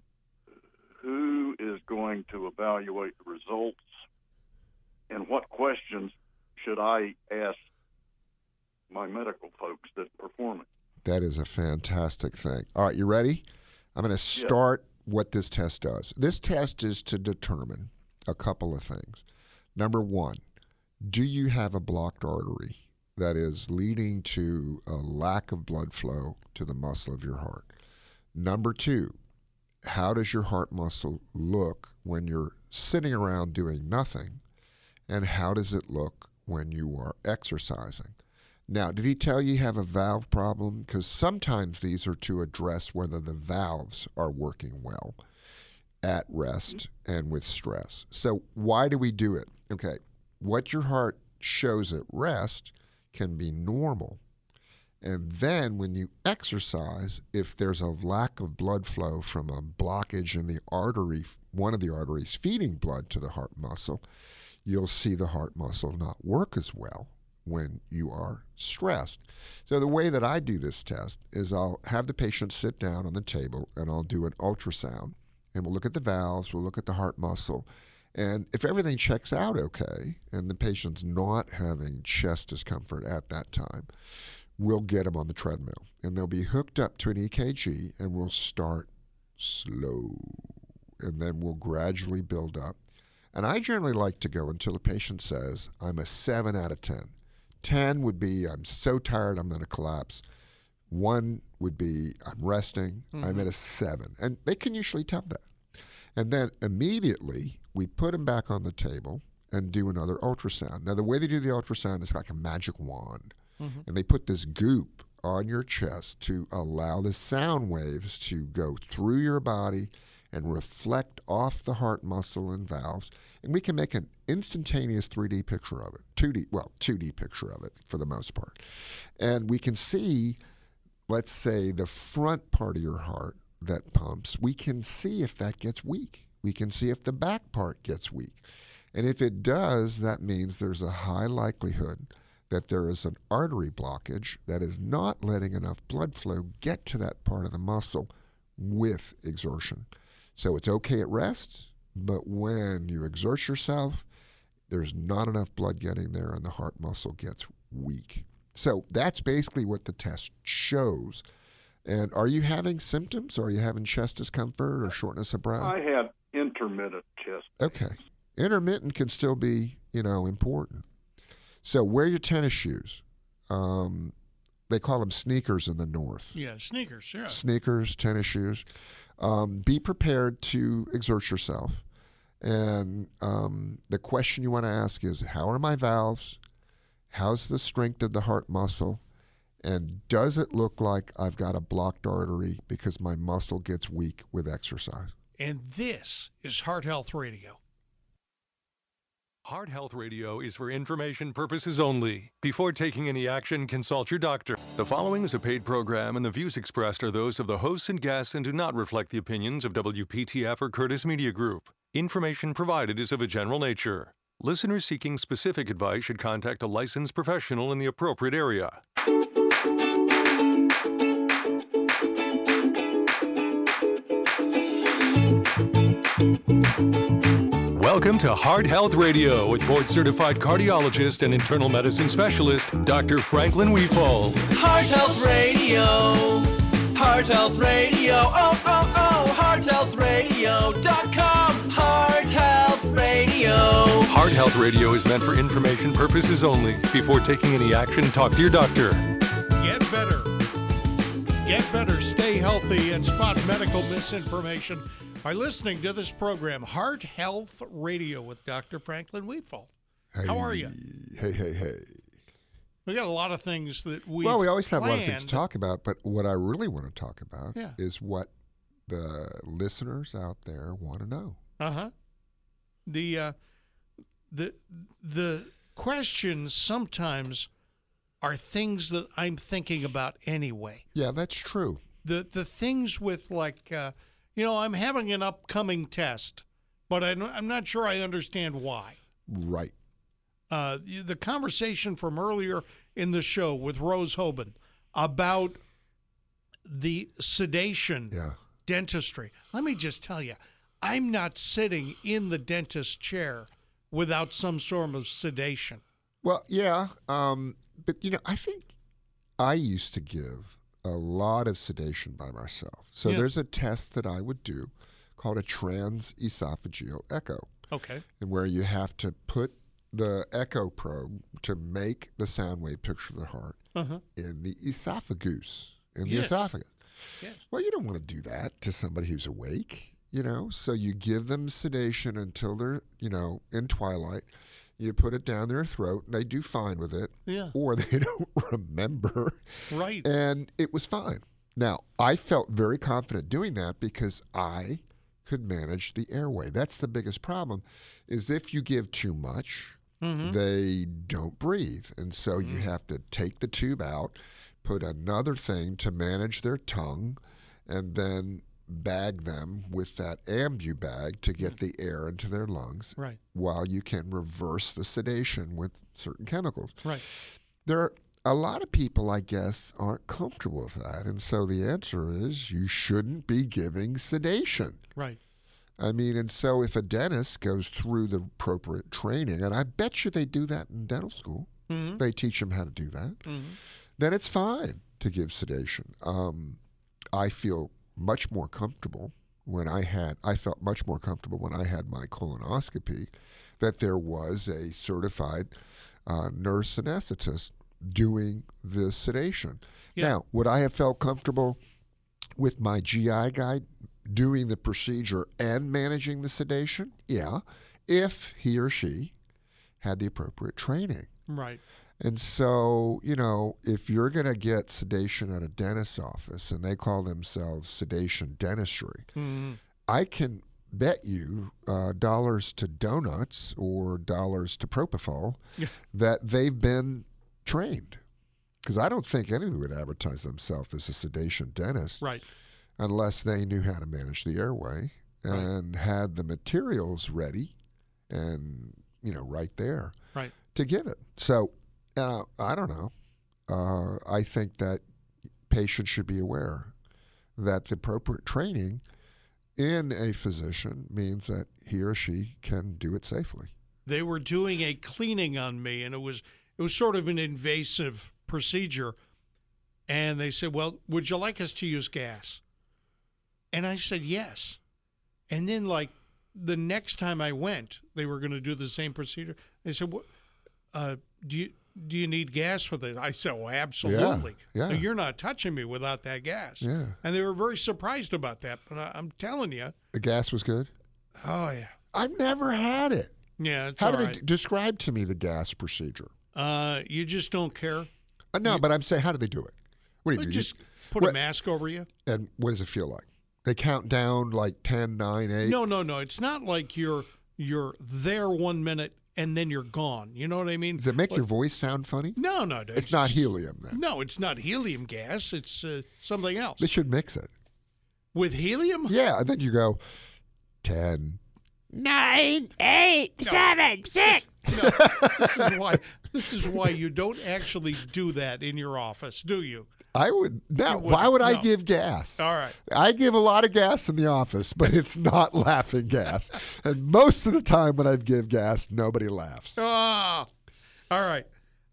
who is going to evaluate the results and what questions should I ask my medical folks that perform it? That is a fantastic thing. All right, you ready? I'm going to start what this test does. This test is to determine a couple of things. Number one, do you have a blocked artery that is leading to a lack of blood flow to the muscle of your heart? Number two, how does your heart muscle look when you're sitting around doing nothing? And how does it look when you are exercising? Now, did he tell you have a valve problem? Because sometimes these are to address whether the valves are working well at rest and with stress. So, why do we do it? Okay, what your heart shows at rest can be normal, And then when you exercise, if there's a lack of blood flow from a blockage in the artery, one of the arteries feeding blood to the heart muscle, you'll see the heart muscle not work as well when you are stressed. So the way that I do this test is I'll have the patient sit down on the table and I'll do an ultrasound and we'll look at the valves, we'll look at the heart muscle. And if everything checks out okay and the patient's not having chest discomfort at that time, we'll get them on the treadmill and they'll be hooked up to an EKG and we'll start slow and then we'll gradually build up. And I generally like to go until the patient says, I'm a 7 out of 10. 10 would be, I'm so tired, I'm going to collapse. One would be, I'm resting, I'm at a mm-hmm. 7. And they can usually tell that. And then immediately we put them back on the table and do another ultrasound. Now, the way they do the ultrasound is like a magic wand. Mm-hmm. And they put this goop on your chest to allow the sound waves to go through your body and reflect off the heart muscle and valves. And we can make an instantaneous 3D picture of it, 2D, well, 2D picture of it for the most part. And we can see, let's say, the front part of your heart that pumps, we can see if that gets weak. We can see if the back part gets weak. And if it does, that means there's a high likelihood that there is an artery blockage that is not letting enough blood flow get to that part of the muscle with exertion. So it's okay at rest, but when you exert yourself, there's not enough blood getting there and the heart muscle gets weak. So that's basically what the test shows. And are you having symptoms? Are you having chest discomfort or shortness of breath? I have intermittent chest. Okay. Intermittent can still be, you know, important. So wear your tennis shoes. Um, they call them sneakers in the north. Yeah, sneakers. Yeah. Sneakers, tennis shoes. Um, be prepared to exert yourself. And um, the question you want to ask is how are my valves? How's the strength of the heart muscle? And does it look like I've got a blocked artery because my muscle gets weak with exercise? And this is Heart Health Radio. Heart Health Radio is for information purposes only. Before taking any action, consult your doctor. The following is a paid program, and the views expressed are those of the hosts and guests and do not reflect the opinions of WPTF or Curtis Media Group. Information provided is of a general nature. Listeners seeking specific advice should contact a licensed professional in the appropriate area. Welcome to Heart Health Radio with board certified cardiologist and internal medicine specialist, Dr. Franklin Wefald. Heart Health Radio. Heart Health Radio. Oh, oh, oh. HeartHealthRadio.com. Heart Health Radio. Heart Health Radio is meant for information purposes only. Before taking any action, talk to your doctor. Better. Stay healthy, and spot medical misinformation by listening to this program, Heart Health Radio with Dr. Franklin Wefald. How are you? Hey, hey, hey. We got a lot of things that we well, we always have a lot of things to talk about, but what I really want to talk about Yeah. is what the listeners out there want to know. Uh huh. The uh, the the questions sometimes are things that I'm thinking about anyway. Yeah, that's true. The the things with like uh, you know I'm having an upcoming test, but I'm, I'm not sure I understand why. Right. Uh, the conversation from earlier in the show with Rose Hoban about the sedation Yeah. dentistry. Let me just tell you, I'm not sitting in the dentist chair without some sort of sedation. Well, yeah. Um, but, you know, I think I used to give a lot of sedation by myself. So Yeah. there's a test that I would do called a transesophageal echo. Okay. and where you have to put the echo probe to make the sound wave picture of the heart Uh-huh. in the esophagus, in the Yes. esophagus. Yes. Well, you don't want to do that to somebody who's awake, you know. So you give them sedation until they're, you know, in twilight. You put it down their throat, and they do fine with it, Yeah. or they don't remember. Right. And it was fine. Now, I felt very confident doing that because I could manage the airway. That's the biggest problem is if you give too much, Mm-hmm. they don't breathe. And so you have to take the tube out, put another thing to manage their tongue, and then bag them with that ambu bag to get the air into their lungs Right. while you can reverse the sedation with certain chemicals. Right. There are a lot of people, I guess, aren't comfortable with that. And so the answer is you shouldn't be giving sedation. Right. I mean, and so if a dentist goes through the appropriate training, and I bet you they do that in dental school, Mhm. they teach them how to do that, Mhm. then it's fine to give sedation. Um, I feel much more comfortable when I had, I felt much more comfortable when I had my colonoscopy that there was a certified uh, nurse anesthetist doing the sedation. Yeah. Now, would I have felt comfortable with my GI guy doing the procedure and managing the sedation? Yeah, if he or she had the appropriate training. Right. And so, you know, if you're going to get sedation at a dentist's office and they call themselves sedation dentistry, Mhm. I can bet you uh, dollars to donuts or dollars to propofol Yeah. that they've been trained. Because I don't think anyone would advertise themselves as a sedation dentist Right. unless they knew how to manage the airway Right. and had the materials ready and, you know, right there Right. to give it. So I don't know. Uh, I think that patients should be aware that the appropriate training in a physician means that he or she can do it safely. They were doing a cleaning on me, and it was it was sort of an invasive procedure. And they said, "Well, would you like us to use gas?" And I said, "Yes." And then, like the next time I went, they were going to do the same procedure. They said, "What? Uh, do you do you need gas for it?" I said, "Oh, absolutely. yeah. No, You're not touching me without that gas." Yeah. And they were very surprised about that. But I, I'm telling you, The gas was good. oh yeah, I've never had it. yeah, it's How all do right. they describe to me the gas procedure? uh, you just don't care. Uh, no, but I'm saying, how do they do it? What do you do? just You- put a mask over you. And what does it feel like? They count down like 10, 9, 8. No, no, no. It's not like you're you're there one minute and then you're gone. You know what I mean? Does it make Like- your voice sound funny? No, no. It's not helium then. No, it's not helium gas. It's uh, something else. They should mix it. With helium? Yeah, and then you go 10. nine, eight, seven, six. No. this is why. This is why you don't actually do that in your office, do you? I would now. Why would I give gas? All right. I give a lot of gas in the office, but it's not laughing gas. And most of the time when I give gas, nobody laughs. Ah. All right.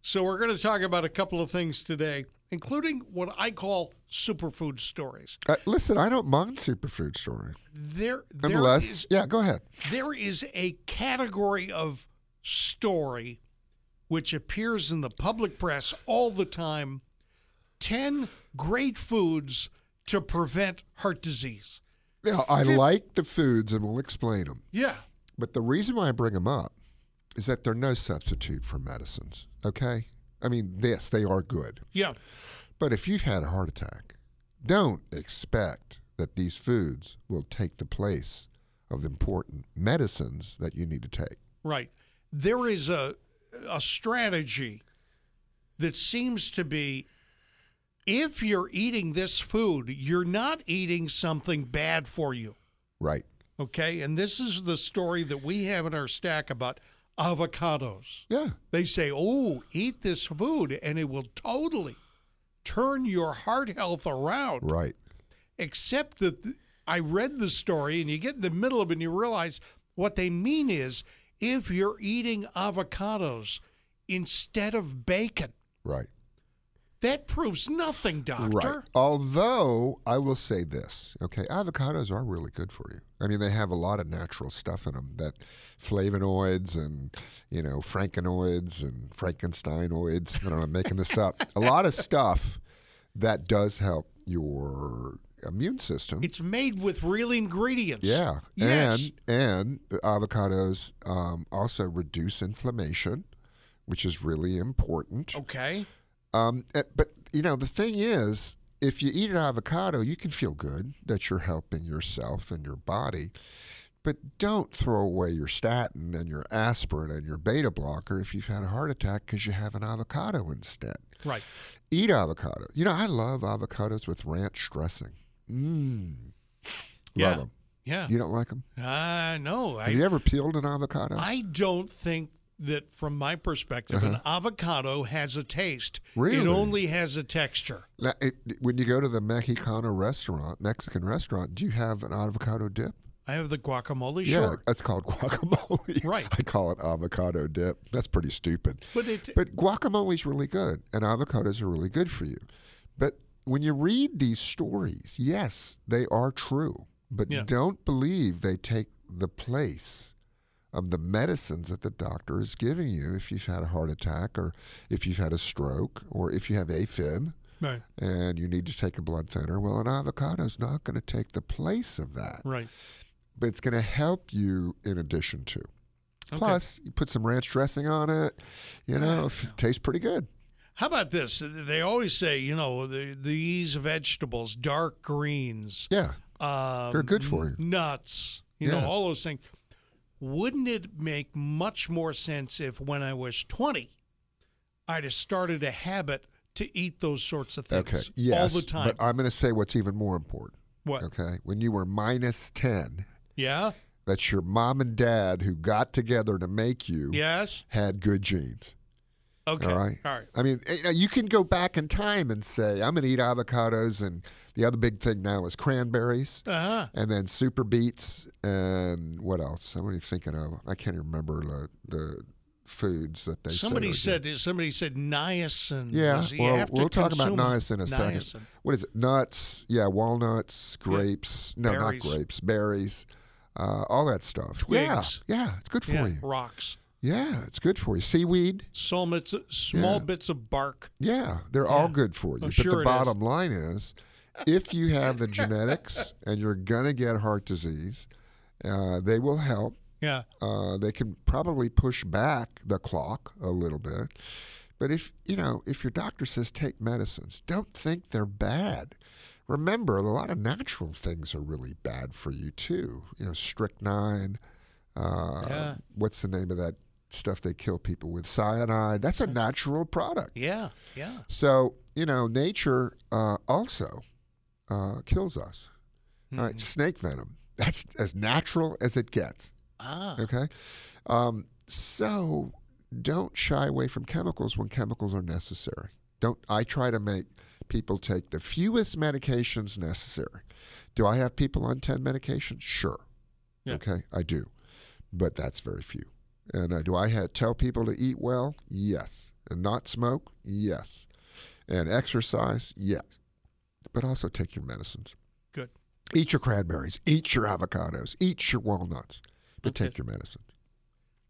So we're going to talk about a couple of things today, including what I call superfood stories. Uh, listen, I don't mind superfood story There, there unless is yeah. Go ahead. there is a category of story which appears in the public press all the time 10 great foods to prevent heart disease. Yeah, I Fif- like the foods, and we'll explain them. Yeah. But the reason why I bring them up is that they're no substitute for medicines. Okay, I mean, yes, they are good. Yeah. But if you've had a heart attack, don't expect that these foods will take the place of the important medicines that you need to take. Right. There is a a strategy that seems to be if you're eating this food, you're not eating something bad for you. Right. Okay? And this is the story that we have in our stack about avocados. Yeah. They say, "Oh, eat this food and it will totally turn your heart health around." Right. except that th- I read the story and you get in the middle of it and you realize what they mean is if you're eating avocados instead of bacon, Right. That proves nothing, doctor. Right. Although I will say this, okay, avocados are really good for you. I mean, they have a lot of natural stuff in them that flavonoids and you know frankennoids and Frankensteinoids. I don't know, I'm making this up. A lot of stuff that does help your immune system. It's made with real ingredients. yeah, Yes. and and avocados um, also reduce inflammation, which is really important. okay. Um, eh, but you know, the thing is, if you eat an avocado, you can feel good that you're helping yourself and your body. But don't throw away your statin and your aspirin and your beta blocker if you've had a heart attack because you have an avocado instead. Right. Eat avocado. You know, I love avocados with ranch dressing. Mmm. Yeah. Love them. Yeah. You don't like them? Uh, no. Have you ever peeled an avocado? I don't think that from my perspective, an avocado has a taste. Really? It Uh-huh. Only has a texture. Now, it, when you go to the Mexicano restaurant, Mexican restaurant, do you have an avocado dip? I have the guacamole, Yeah, sure. that's called guacamole. Right. I call it avocado dip. That's pretty stupid. But it But guacamole's really good, and avocados are really good for you. But when you read these stories, yes, they are true. But Yeah. don't believe they take the place of the medicines that the doctor is giving you if you've had a heart attack or if you've had a stroke or if you have AFib right, and you need to take a blood thinner. Well, an avocado is not going to take the place of that, right. but it's going to help you in addition to. Okay. Plus, you put some ranch dressing on it. You know, it tastes pretty good. How about this? They always say, you know, the these vegetables, dark greens, Yeah. um, They're good for you. Nuts, you know, all those things. Wouldn't it make much more sense if, when I was twenty, I'd have started a habit to eat those sorts of things Okay. Yes. all the time? But I'm going to say what's even more important. what? Okay. When you were minus 10, Yeah. that's your mom and dad who got together to make you Yes. had good genes. Okay. All right. All right. I mean, eh, you can go back in time and say, I'm going to eat avocados. And the other big thing now is cranberries. Uh huh. And then super beets and what else? I'm thinking of. I can't even remember the the foods that they. Somebody said. said somebody said niacin. Yeah, well, we'll talk about niacin in a second. What is it? Nuts? Yeah, walnuts, grapes. No, Berries. not grapes. Berries. Uh, all that stuff. Twigs. Yeah, yeah, it's good for Yeah, you. rocks. Yeah, it's good for you. Seaweed. Small bits, small Yeah. bits of bark. Yeah, they're Yeah. all good for you. Oh, but sure the it is. bottom line is, if you have the genetics and you're gonna get heart disease, uh, they will help. Yeah. Uh, they can probably push back the clock a little bit. But if you know, if your doctor says take medicines, don't think they're bad. Remember, a lot of natural things are really bad for you too. You know, strychnine. Uh, Yeah. What's the name of that stuff they kill people with? Cyanide. That's a natural product. Yeah. Yeah. So you know, nature uh, also uh, kills us. Mm-hmm. right, snake venom. That's as natural as it gets. Ah. Okay. Um, so don't shy away from chemicals when chemicals are necessary. Don't I try to make people take the fewest medications necessary. Do I have people on 10 medications? Sure. Yeah. Okay, I do. But that's very few. And uh, do I ha tell people to eat well? Yes. And not smoke? Yes. And exercise? Yes. But also take your medicines. Good. Eat your cranberries. Eat your avocados. Eat your walnuts. But Okay. take your medicines.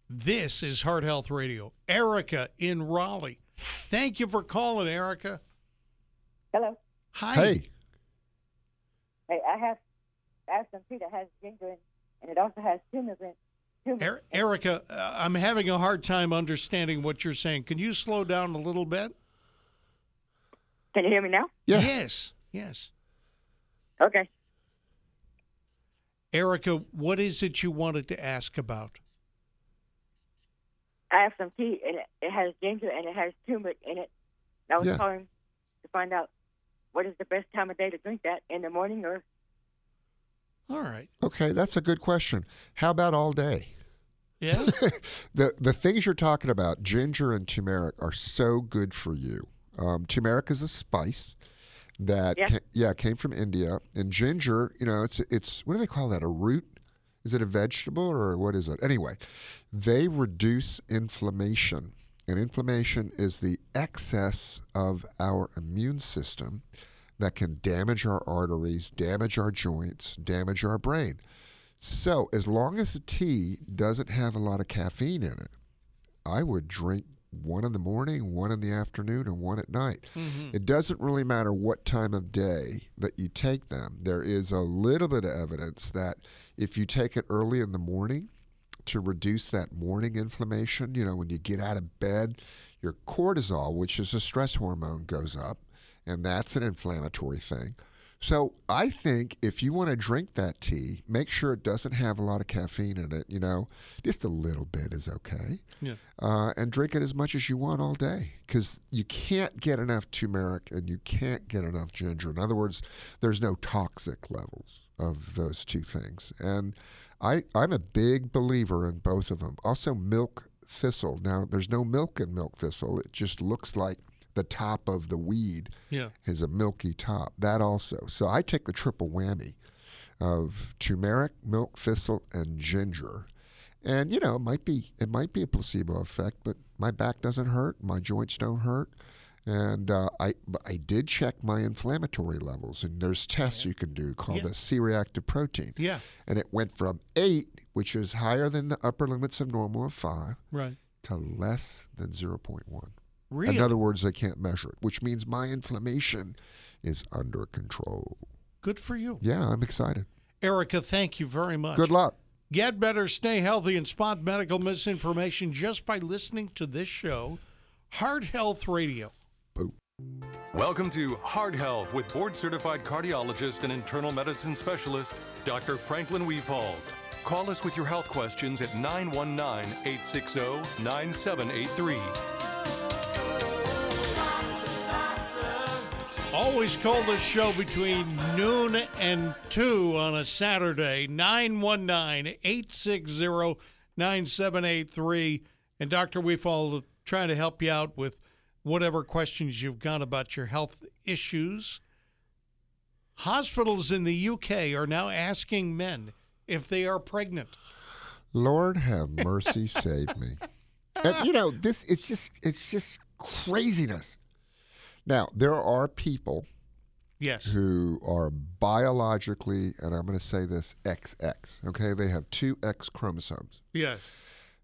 This is Heart Health Radio. Erica in Raleigh. Thank you for calling, Erica. Hello. Hi. Hey. Hey, I have Aspen tea that has ginger in, and it also has turmeric. in- turmeric. Er- Erica, uh, I'm having a hard time understanding what you're saying. Can you slow down a little bit? Can you hear me now? Yeah. Yes. Yes. Okay. Erica, what is it you wanted to ask about? I have some tea, and it, it has ginger and it has turmeric in it. I was Yeah. calling to find out what is the best time of day to drink that in the morning or All right. Okay, that's a good question. How about all day? Yeah. the the things you're talking about, ginger and turmeric, are so good for you. Um, turmeric is a spice that Yeah. ca- yeah came from India, and ginger, you know, it's it's what do they call that? A root? Is it a vegetable or what is it? Anyway, they reduce inflammation, and inflammation is the excess of our immune system that can damage our arteries, damage our joints, damage our brain. So, as long as the tea doesn't have a lot of caffeine in it, I would drink one in the morning, one in the afternoon, and one at night. Mm-hmm. It doesn't really matter what time of day that you take them. There is a little bit of evidence that if you take it early in the morning to reduce that morning inflammation, you know, when you get out of bed, your cortisol, which is a stress hormone, goes up, and that's an inflammatory thing. So I think if you want to drink that tea, make sure it doesn't have a lot of caffeine in it. You know, just a little bit is okay. Yeah. Uh, and drink it as much as you want all day because you can't get enough turmeric and you can't get enough ginger. In other words, there's no toxic levels of those two things. And I, I'm a big believer in both of them. Also, milk thistle. Now, there's no milk in milk thistle. It just looks like the top of the weed Yeah. has a milky top. That also. So I take the triple whammy of turmeric, milk thistle, and ginger. And you know, it might be it might be a placebo effect, but my back doesn't hurt, my joints don't hurt, and uh, I I did check my inflammatory levels, and there's tests you can do called Yeah. C-reactive protein, Yeah. and it went from eight, which is higher than the upper limits of normal of five, Right. to less than zero point one. Really? In other words, they can't measure it, which means my inflammation is under control. Good for you. Yeah, I'm excited. Erica, thank you very much. Good luck. Get better, stay healthy, and spot medical misinformation just by listening to this show, Heart Health Radio. Welcome to Heart Health with board certified cardiologist and internal medicine specialist, Dr. Franklin Wefald. Call us with your health questions at 919 860 9783. Always call this show between noon and 2 on a Saturday, 919 860 9783. And Dr. Wefald will try to help you out with whatever questions you've got about your health issues. Hospitals in the UK are now asking men if they are pregnant. Lord have mercy, save me. And, you know, this it's just it's just craziness. Now, there are people Yes. who are biologically, and I'm going to say this XX, okay? They have two X chromosomes. Yes.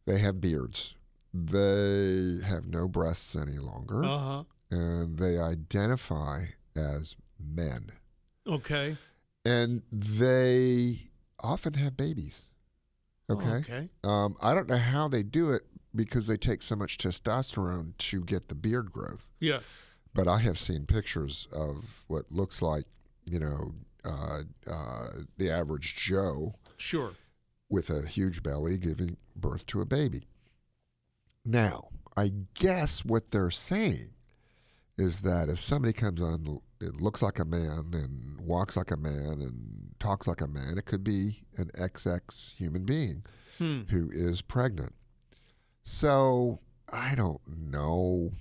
They have beards. They have no breasts any longer. Uh huh. And they identify as men. Okay. And they often have babies. Okay. Okay. Um, I don't know how they do it because they take so much testosterone to get the beard growth. Yeah. But I have seen pictures of what looks like, you know, uh, uh, the average Joe Sure. with a huge belly giving birth to a baby. Now, I guess what they're saying is that if somebody comes on, it looks like a man and walks like a man and talks like a man, it could be an XX human being Hmm. who is pregnant. So I don't know.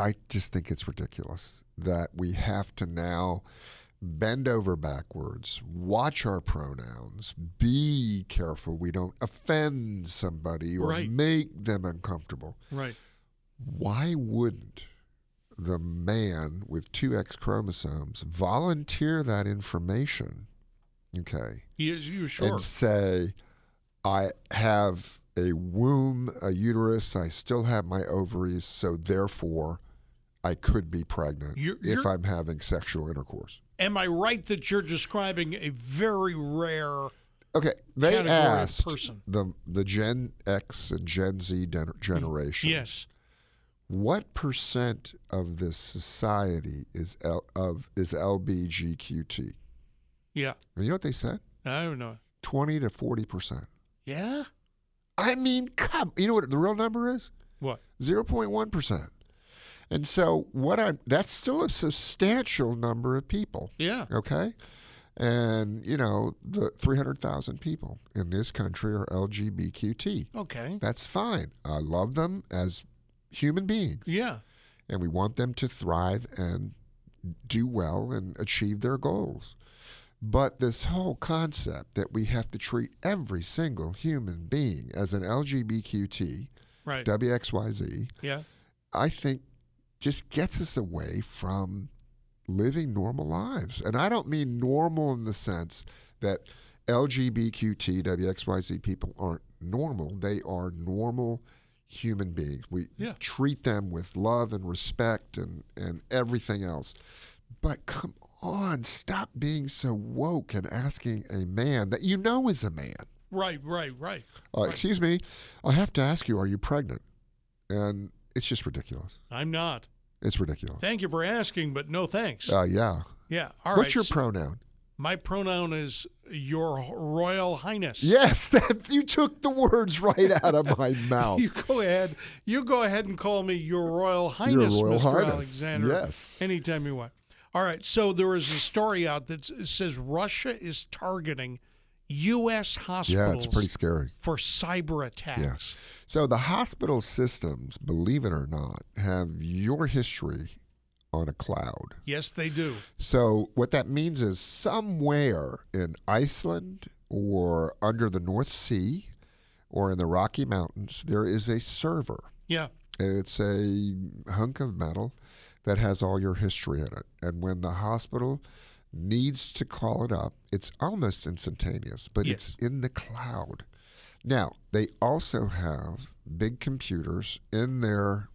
I just think it's ridiculous that we have to now bend over backwards, watch our pronouns, be careful we don't offend somebody or Right. make them uncomfortable. Right. Why wouldn't the man with two X chromosomes volunteer that information? Okay You, you sure? and say, I have a womb, a uterus, I still have my ovaries, so therefore I could be pregnant You're- if you're- I'm having sexual intercourse. Am I right that you're describing a very rare? Okay, they asked person. the the Gen X and Gen Z gen- mm, generation, Yes. what percent of this society is L, of is LBGQT? Yeah. And you know what they said? I don't know. Twenty to forty percent. Yeah. I mean, come. You know what the real number is? What? 0.1%. And so what I that's still a substantial number of people, Yeah. okay? And you know, the 300,000 people in this country are LGBTQT. Okay. That's fine. I love them as human beings Yeah. and we want them to thrive and do well and achieve their goals. But this whole concept that we have to treat every single human being as an LGBTQT, Right. WXYZ, Yeah. I think just gets us away from living normal lives. And I don't mean normal in the sense that LGBTQT, WXYZ people aren't normal. They are normal human beings. We Yeah. treat them with love and respect and, and everything else. But come on, stop being so woke and asking a man that you know is a man. Right. Right. Right. Uh, Right. Excuse me, I have to ask you, are you pregnant? And it's just ridiculous. I'm not. It's ridiculous. Thank you for asking, but no thanks. Uh, yeah. Yeah. All What's right. your pronoun? My pronoun is Your Royal Highness. Yes, that, you took the words right out of my mouth. You go ahead. You go ahead and call me Your Royal Highness, Royal Mr. Highness. Alexander. Yes. Anytime you want. All right. So there is a story out that says Russia is targeting U.S. hospitals. yeah, it's pretty scary. for cyber attacks. So the hospital systems, believe it or not, have your history on a cloud. Yes, they do. So what that means is somewhere in Iceland or under the North Sea or in the Rocky Mountains, there is a server. Yeah. It's a hunk of metal that has all your history in it. And when the hospital needs to call it up, it's almost instantaneous, but it's in the cloud. Now, they also have big computers in their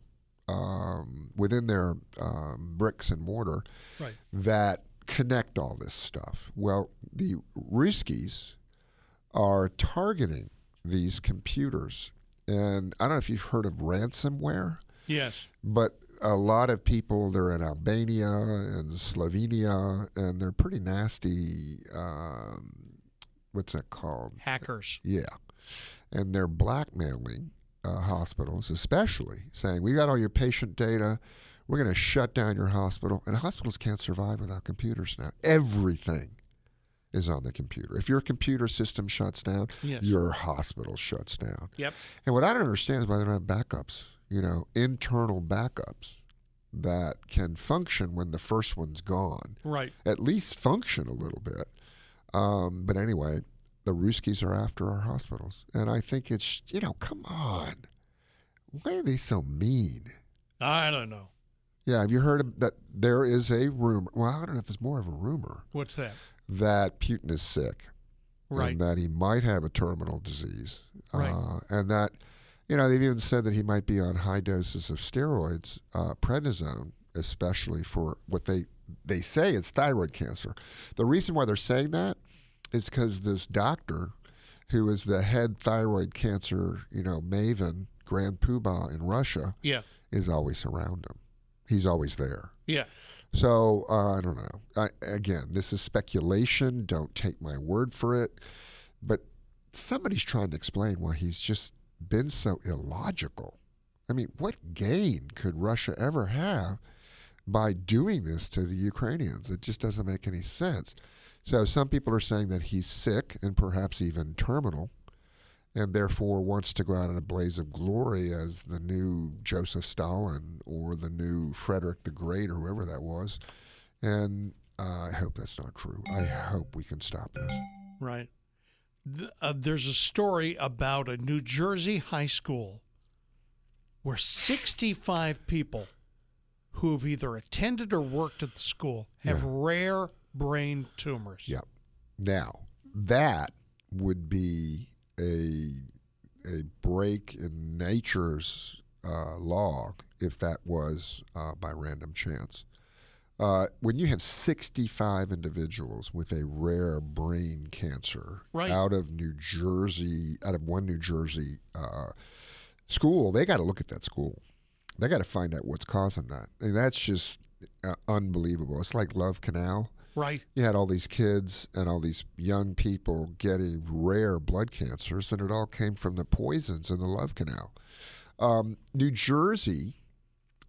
um, within their um, bricks and mortar Right. that connect all this stuff. Well, the Ruskies are targeting these computers. And I don't know if you've heard of ransomware, Yes. but a lot of people, they're in Albania and Slovenia, and they're pretty nasty. Um, what's that called? Hackers. Yeah. And they're blackmailing uh, hospitals, especially saying, We got all your patient data. We're going to shut down your hospital. And hospitals can't survive without computers now. Everything is on the computer. If your computer system shuts down, Yes. your hospital shuts down. Yep. And what I don't understand is why they don't have backups, you know, internal backups that can function when the first one's gone Right. at least function a little bit. Um, but anyway, the Ruskies are after our hospitals. And I think it's, you know, come on. Why are they so mean? I don't know. Yeah, have you heard that there is a rumor? Well, I don't know if it's more of a rumor What's that? that Putin is sick. Right. And that he might have a terminal disease. Right. Uh, and that, you know, they've even said that he might be on high doses of steroids, uh, prednisone, especially for what they they say it's thyroid cancer. The reason why they're saying that is because this doctor, who is the head thyroid cancer, you know, maven, grand poobah in Russia, Yeah. is always around him. He's always there. Yeah. So uh, I don't know. I, again, this is speculation. Don't take my word for it. But somebody's trying to explain why he's just been so illogical. I mean, what gain could Russia ever have by doing this to the Ukrainians? It just doesn't make any sense. So some people are saying that he's sick and perhaps even terminal, and therefore wants to go out in a blaze of glory as the new Joseph Stalin or the new Frederick the Great or whoever that was. And uh, I hope that's not true. I hope we can stop this. Right. Th- uh, there's a story about a New Jersey high school where 65 people who have either attended or worked at the school have Yeah. rare brain tumors. Yep. Now that would be a a break in nature's uh, law if that was uh, by random chance. Uh, when you have 65 individuals with a rare brain cancer Right. out of New Jersey, out of one New Jersey uh, school, they got to look at that school. They got to find out what's causing that. And that's just uh, unbelievable. It's like Love Canal Right. you had all these kids and all these young people getting rare blood cancers, and it all came from the poisons in the love canal. Um, New Jersey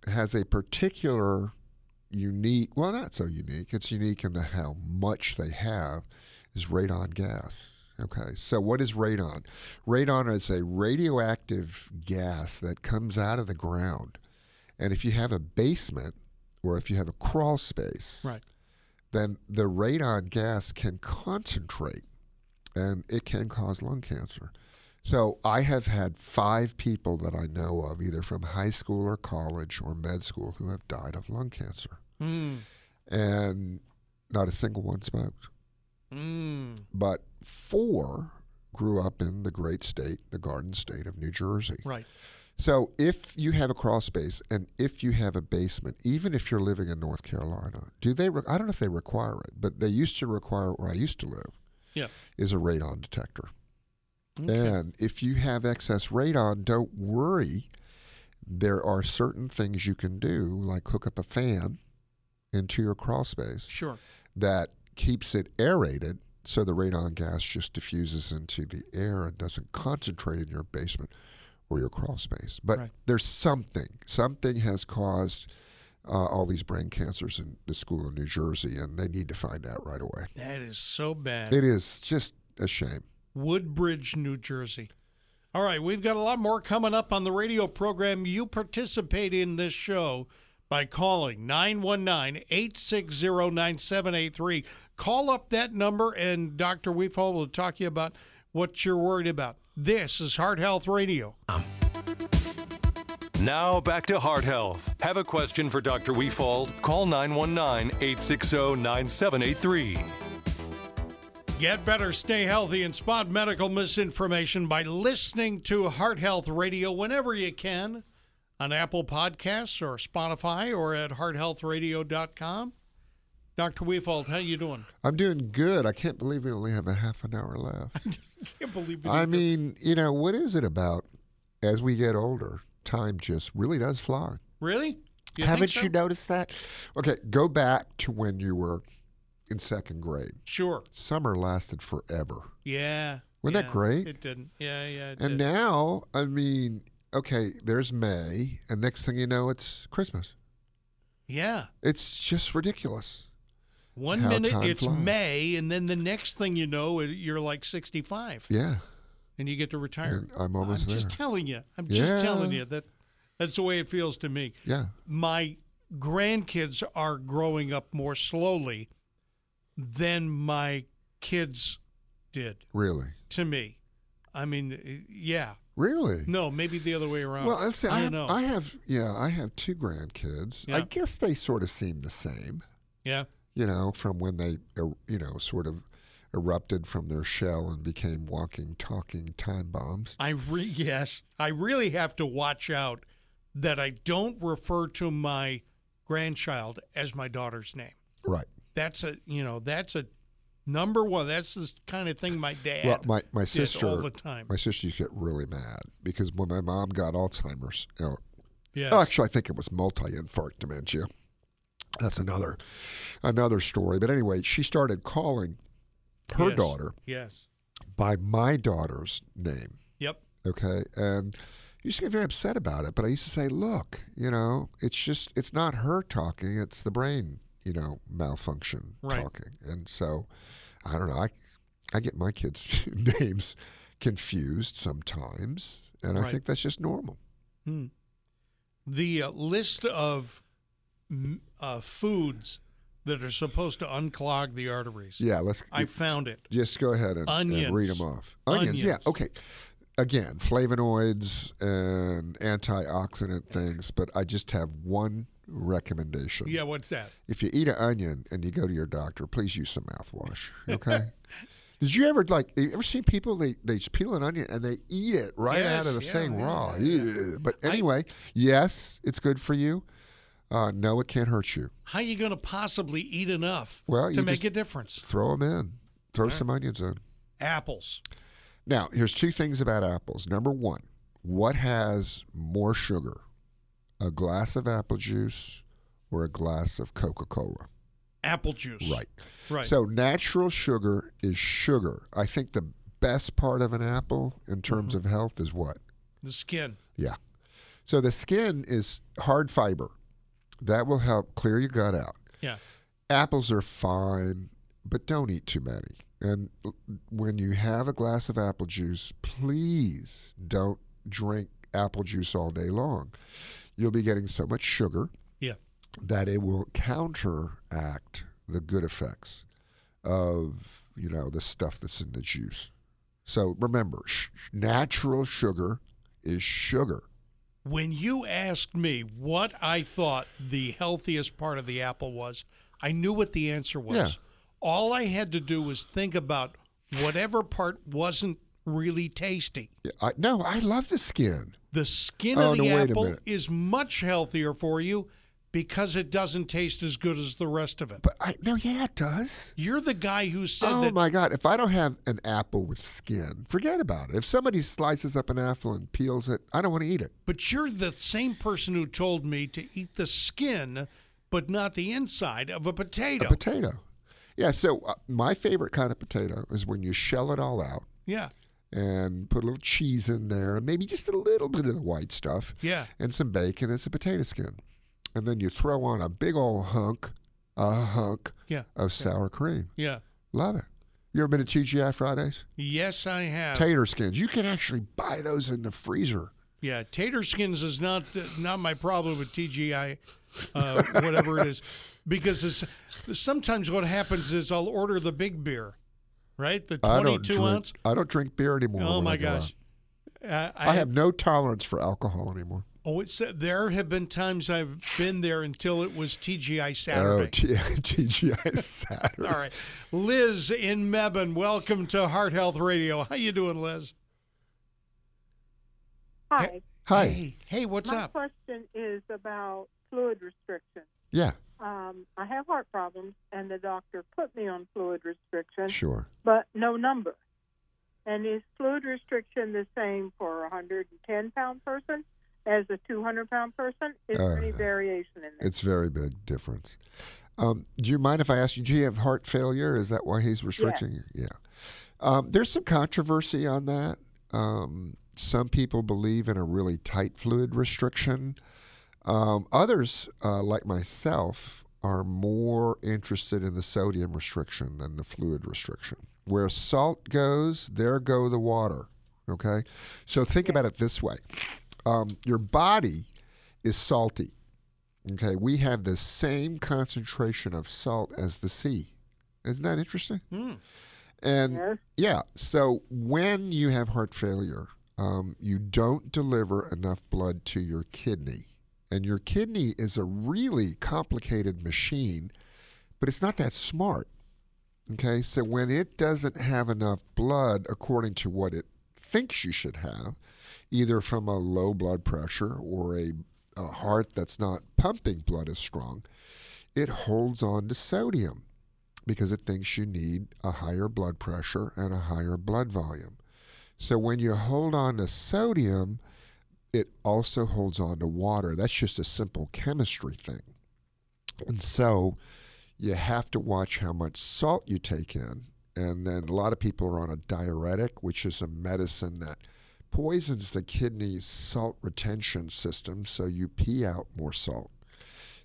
has a particular unique, well, not so unique, it's unique in the how much they have, is radon gas. Okay, so what is radon? Radon is a radioactive gas that comes out of the ground. And if you have a basement or if you have a crawl space, Right. Then the radon gas can concentrate and it can cause lung cancer. So I have had five people that I know of, either from high school or college or med school, who have died of lung cancer. Mm. And not a single one smoked. Mm. But four grew up in the great state, the garden state of New Jersey. Right. So if you have a crawl space and if you have a basement, even if you're living in North Carolina, do they? Re- I don't know if they require it, but they used to require where I used to live Yeah. is a radon detector. Okay. And if you have excess radon, don't worry. There are certain things you can do, like hook up a fan into your crawl space Sure. that keeps it aerated so the radon gas just diffuses into the air and doesn't concentrate in your basement or your crawl space. But Right. there's something. Something has caused uh, all these brain cancers in the school in New Jersey, and they need to find out right away. That is so bad. It is just a shame. Woodbridge, New Jersey. All right, we've got a lot more coming up on the radio program. You participate in this show by calling 919 860 9783. Call up that number, and Dr. Wefald will talk to you about what you're worried about. This is Heart Health Radio. Now back to Heart Health. Have a question for Dr. Wefald? Call 919 860 9783. Get better, stay healthy, and spot medical misinformation by listening to Heart Health Radio whenever you can on Apple Podcasts or Spotify or at hearthealthradio.com. Dr. Wefald, how you doing? I'm doing good. I can't believe we only have a half an hour left. Can't believe it. I either. mean, you know, what is it about as we get older? Time just really does fly. really? You Haven't so? you noticed that? Okay, go back to when you were in second grade. Sure. Summer lasted forever. Yeah. Wasn't that great? It didn't. Yeah, yeah. It And did. now, I mean, okay, there's May, and next thing you know, it's Christmas. yeah. It's just ridiculous. One How minute it's flies. May, and then the next thing you know, you're like 65 Yeah, and you get to retire. and I'm almost I'm there. just telling you. I'm just Yeah. telling you that that's the way it feels to me. yeah, my grandkids are growing up more slowly than my kids did really, to me. I mean, uh, yeah. really. No, maybe the other way around. Well, say I I, don't have, know. I have, yeah, I have two grandkids. I guess they sort of seem the same, yeah. You know, from when they, er, you know, sort of erupted from their shell and became walking, talking time bombs. I re- yes, I really have to watch out that I don't refer to my grandchild as my daughter's name. Right. That's a you know that's a number one. That's the kind of thing my dad Well, my, my sister, all the time. my sister used to get really mad because when my mom got Alzheimer's, you know, yes. Oh, actually, I think it was multi-infarct dementia. That's another another story. But anyway, she started calling her Yes. daughter Yes. by my daughter's name. Yep. Okay, and I used to get very upset about it. But I used to say, "Look, you know, it's just it's not her talking; it's the brain, you know, malfunction Right. talking." And so, I don't know. I I get my kids' names confused sometimes, and I think that's just normal. Hmm. The uh, list of uh, foods that are supposed to unclog the arteries. Yeah, let's. I found it. Just go ahead and, and read them off. Onions, yeah, okay. Again, flavonoids and antioxidant things, but I just have one recommendation. Yeah, what's that? If you eat an onion and you go to your doctor, please use some mouthwash. Okay. Did you ever like? You ever seen people they they just peel an onion and they eat it right Yes, out of the yeah, thing yeah, raw? yeah, But anyway, yes, it's good for you. Uh, no, it can't hurt you. How are you going to possibly eat enough Well, to make a difference? Throw them in. Throw some onions in. Apples. Now, here's two things about apples. Number one, what has more sugar, a glass of apple juice or a glass of Coca Cola? Apple juice. Right. Right. So, natural sugar is sugar. I think the best part of an apple in terms Mm-hmm. of health is what? the skin. Yeah. So, the skin is hard fiber. That will help clear your gut out. Yeah. apples are fine, but don't eat too many. And when you have a glass of apple juice, please don't drink apple juice all day long. You'll be getting so much sugar Yeah. that it will counteract the good effects of, you know, the stuff that's in the juice. So remember, sh- natural sugar is sugar. When you asked me what I thought the healthiest part of the apple was, I knew what the answer was. Yeah. All I had to do was think about whatever part wasn't really tasty. I, no, I love the skin. The skin Oh, of the no, apple is much healthier for you because it doesn't taste as good as the rest of it. But I no, yeah, it does. You're the guy who said oh that my god! If I don't have an apple with skin, forget about it. If somebody slices up an apple and peels it, I don't want to eat it. But you're the same person who told me to eat the skin, but not the inside of a potato. A potato. Yeah. So uh, my favorite kind of potato is when you shell it all out yeah, and put a little cheese in there, and maybe just a little bit of the white stuff, yeah. and some bacon. It's a potato skin, and then you throw on a big old hunk, a hunk Yeah. of sour cream. Yeah. Love it. You ever been to TGI Fridays? Yes, I have. Tater skins. You can actually buy those in the freezer. yeah, tater skins is not not my problem with TGI, uh, whatever it is, because it's, sometimes what happens is I'll order the big beer, right? The I don't twenty-two drink. ounce. I don't drink beer anymore. Oh my I gosh. out. Uh, I have no tolerance for alcohol anymore. Oh, it's there have been times I've been there until it was TGI Oh, Saturday. T- TGI Saturday. All right, Liz in Mebane, welcome to Heart Health Radio. How you doing, Liz? Hi. Hi. Hey, hey, what's My up? question is about fluid restriction. Yeah. Um, I have heart problems, and the doctor put me on fluid restriction, Sure. but no number. And is fluid restriction the same for a 110 pound person as a 200 pound person? Is there any Uh, variation in that? It's very big difference. Um, do you mind if I ask you? Do you have heart failure? Is that why he's restricting you? Yeah. Um, there's some controversy on that. Um, some people believe in a really tight fluid restriction. Um, others, uh, like myself, are more interested in the sodium restriction than the fluid restriction. Where salt goes, there go the water. Okay? So think about it this way um, your body is salty. Okay? We have the same concentration of salt as the sea. Isn't that interesting? Hmm. And Yes. yeah, so when you have heart failure, um, you don't deliver enough blood to your kidney. And your kidney is a really complicated machine, but it's not that smart. Okay, so when it doesn't have enough blood according to what it thinks you should have, either from a low blood pressure or a, a heart that's not pumping blood as strong, it holds on to sodium because it thinks you need a higher blood pressure and a higher blood volume. So when you hold on to sodium, it also holds on to water. That's just a simple chemistry thing. And so you have to watch how much salt you take in. And then a lot of people are on a diuretic, which is a medicine that poisons the kidney's salt retention system, so you pee out more salt.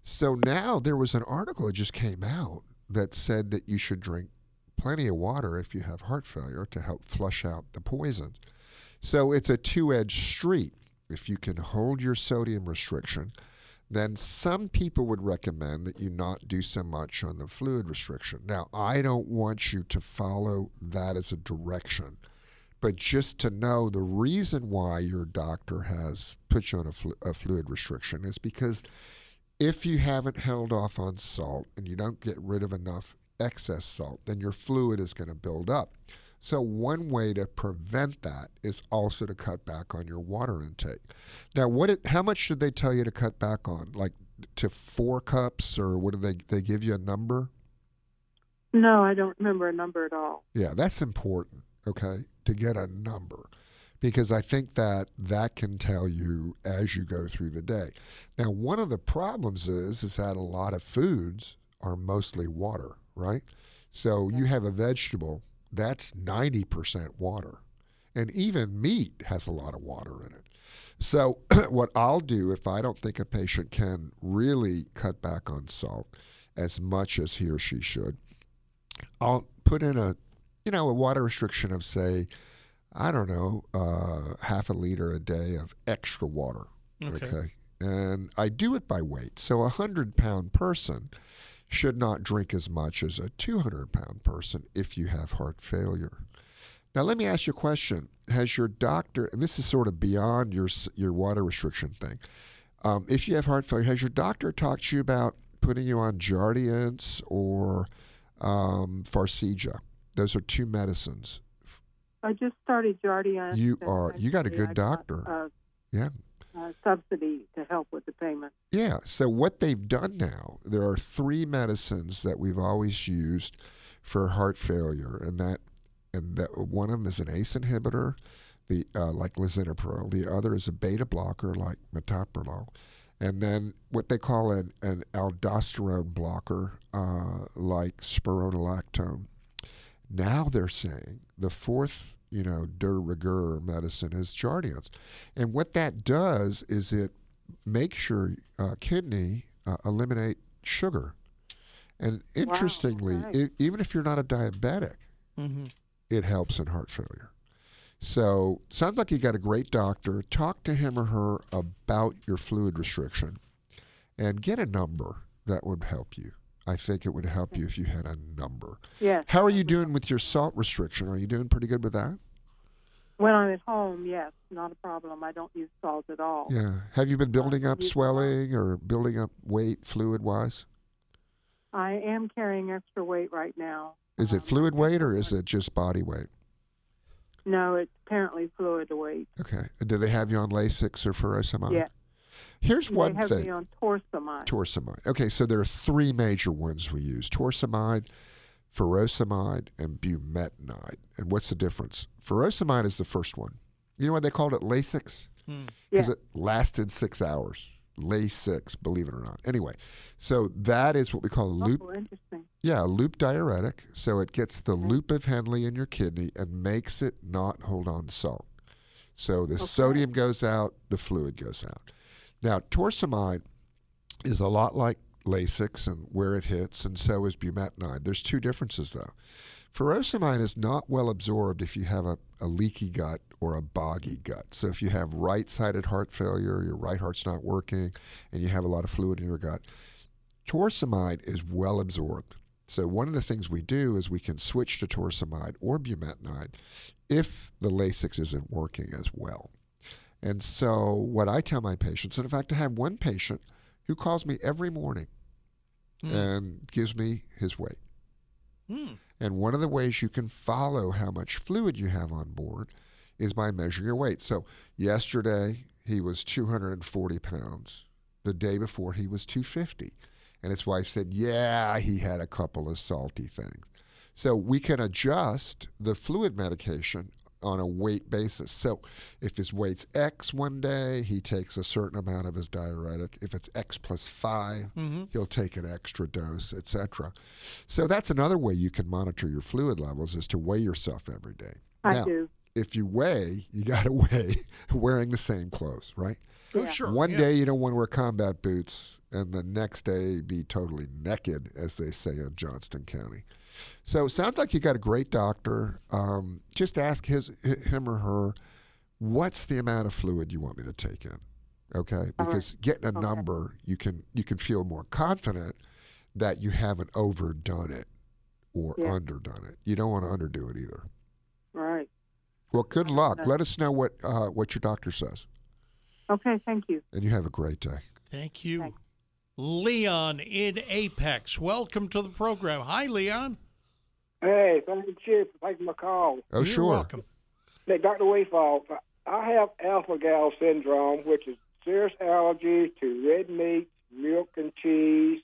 So now there was an article that just came out that said that you should drink plenty of water if you have heart failure to help flush out the poison. So it's a two edged street. If you can hold your sodium restriction, then some people would recommend that you not do so much on the fluid restriction. Now, I don't want you to follow that as a direction, but just to know the reason why your doctor has put you on a, flu- a fluid restriction is because if you haven't held off on salt and you don't get rid of enough excess salt, then your fluid is going to build up. So, one way to prevent that is also to cut back on your water intake. Now, what? It, how much should they tell you to cut back on? Like to four cups, or what do they? They give you a number? No, I don't remember a number at all. Yeah, that's important. Okay, to get a number, because I think that that can tell you as you go through the day. Now, one of the problems is is that a lot of foods are mostly water, right? So you have a vegetable that's ninety percent water, and even meat has a lot of water in it. So, what I'll do if I don't think a patient can really cut back on salt as much as he or she should, I'll put in a, you know, a water restriction of say, I don't know, uh, half a liter a day of extra water. Okay. And I do it by weight. So a hundred pound person should not drink as much as a 200 pound person if you have heart failure. Now, let me ask you a question. Has your doctor, and this is sort of beyond your, your water restriction thing, um, if you have heart failure, has your doctor talked to you about putting you on Jardiance or um, Farxiga? Those are two medicines. I just started Jardiance. You are- you got a good I got doctor. Yeah. a subsidy to help with the payment. Yeah. So what they've done now, there are three medicines that we've always used for heart failure, and that and that one of them is an ACE inhibitor, the uh, like lisinopril. The other is a beta blocker like metoprolol, and then what they call an, an aldosterone blocker, uh, like spironolactone. Now they're saying the fourth, you know, de rigueur medicine is Jardiance. And what that does is it makes your uh, kidney uh, eliminate sugar. And interestingly, right. e- even if you're not a diabetic, Mm-hmm. it helps in heart failure. So, sounds like you got a great doctor. Talk to him or her about your fluid restriction and get a number that would help you. I think it would help you if you had a number. Yes. How are you doing with your salt restriction? Are you doing pretty good with that? When I'm at home, yes, not a problem. I don't use salt at all. Yeah. Have you been building up use a lot. swelling or building up weight fluid wise? I am carrying extra weight right now. Is it Um, fluid weight or is it just body weight? No, it's apparently fluid weight. Okay. Do they have you on Lasix or furosemide? Yeah. Here's they one have thing. me on torsemide. Torsemide. Okay, so there are three major ones we use: torsemide, furosemide, and bumetanide. And what's the difference? Furosemide is the first one. You know why they called it Lasix? Hmm. Because Yeah. it lasted six hours. Lasix, believe it or not. Anyway, so that is what we call a loop. Oh, interesting. Yeah, a loop diuretic. So it gets the loop of Henle in your kidney and makes it not hold on to salt. So the sodium goes out, the fluid goes out. Now, torsemide is a lot like Lasix and where it hits, and so is bumetanide. There's two differences though. Furosemide is not well absorbed if you have a, a leaky gut or a boggy gut. So if you have right-sided heart failure, your right heart's not working, and you have a lot of fluid in your gut, torsemide is well absorbed. So one of the things we do is we can switch to torsemide or bumetanide if the Lasix isn't working as well. And so what I tell my patients, and in fact I have one patient who calls me every morning and gives me his weight. Hmm. And one of the ways you can follow how much fluid you have on board is by measuring your weight. So yesterday he was 240 pounds. The day before he was 250. And his wife said, yeah, he had a couple of salty things. So we can adjust the fluid medication on a weight basis. So if his weight's X one day, he takes a certain amount of his diuretic. If it's X plus 5 Mhm. he'll take an extra dose, etc. So that's another way you can monitor your fluid levels is to weigh yourself every day. I now, do. if you weigh, you got to weigh wearing the same clothes, right? Oh, sure. One yeah. day you don't want to wear combat boots, and the next day be totally naked, as they say in Johnston County. So it sounds like you got a great doctor. Um, just ask his him or her, what's the amount of fluid you want me to take in? Okay, because getting a number, you can you can feel more confident that you haven't overdone it or Yeah. underdone it. You don't want to underdo it either. Right. Well, good luck. Let us know what uh, what your doctor says, Okay, thank you. and you have a great day. Thank you. Thanks. Leon in Apex. Welcome to the program. Hi, Leon. Hey, thank you, Chief, for taking my call. Oh, You're sure. welcome. Hey, Dr. Wefald, I have alpha gal syndrome, which is serious allergy to red meat, milk, and cheese,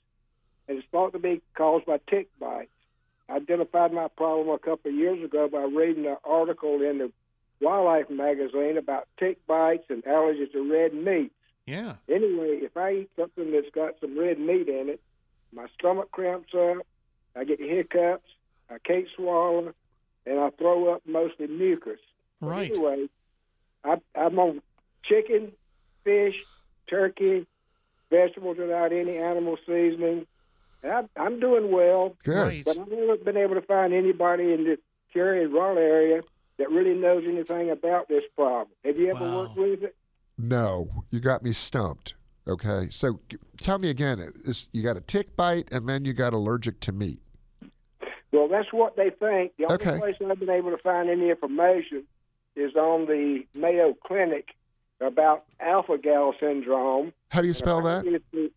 and it's thought to be caused by tick bites. I identified my problem a couple of years ago by reading an article in the Wildlife magazine about tick bites and allergies to red meat. Yeah. Anyway, if I eat something that's got some red meat in it, my stomach cramps up, I get hiccups, I can't swallow, and I throw up mostly mucus. But Right. Anyway, I, I'm on chicken, fish, turkey, vegetables without any animal seasoning. And I, I'm doing well, Good. But I've never been able to find anybody in the Cary and Raleigh area that really knows anything about this problem. Have you ever Wow. worked with it? No, you got me stumped. Okay, so tell me again. Is, you got a tick bite, and then you got allergic to meat. Well, that's what they think. The only Okay. place I've been able to find any information is on the Mayo Clinic about alpha gal syndrome. How do you spell that? The,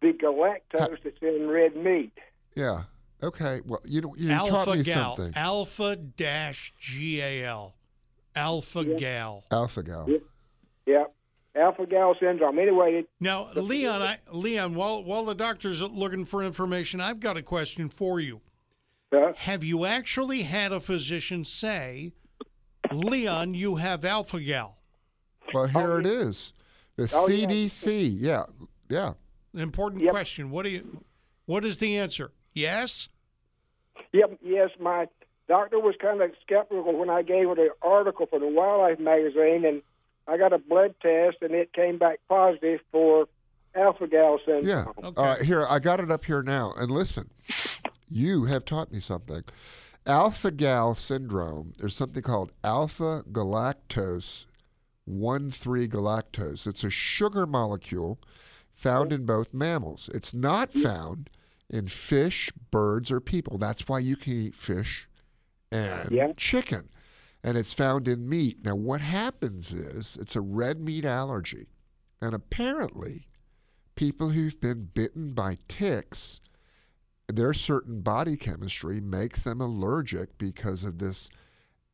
the galactose that's in red meat. Yeah. Okay. Well, you know, you taught Alpha me Gal. something. Alpha dash G A L. Alpha Gal. Alpha gal. Yep. Alpha gal syndrome. Anyway, it, Now, Leon, I, Leon, while while the doctor's looking for information, I've got a question for you. uh, Have you actually had a physician say, Leon, you have alpha gal? Well, here it is. The Oh. CDC. Yeah. Yeah. Important question. What do you? What is the answer? Yes. Yep, yes, my doctor was kind of skeptical when I gave her the article for the Wildlife magazine, and I got a blood test, and it came back positive for alpha gal syndrome. Yeah. Uh, All right, here, I got it up here now. And listen, you have taught me something. Alpha gal syndrome, there's something called alpha galactose 1 3 galactose. It's a sugar molecule found in both mammals. It's not found in fish, birds, or people. That's why you can eat fish and Yeah. chicken. And it's found in meat. Now, what happens is it's a red meat allergy. And apparently, people who've been bitten by ticks, their certain body chemistry makes them allergic because of this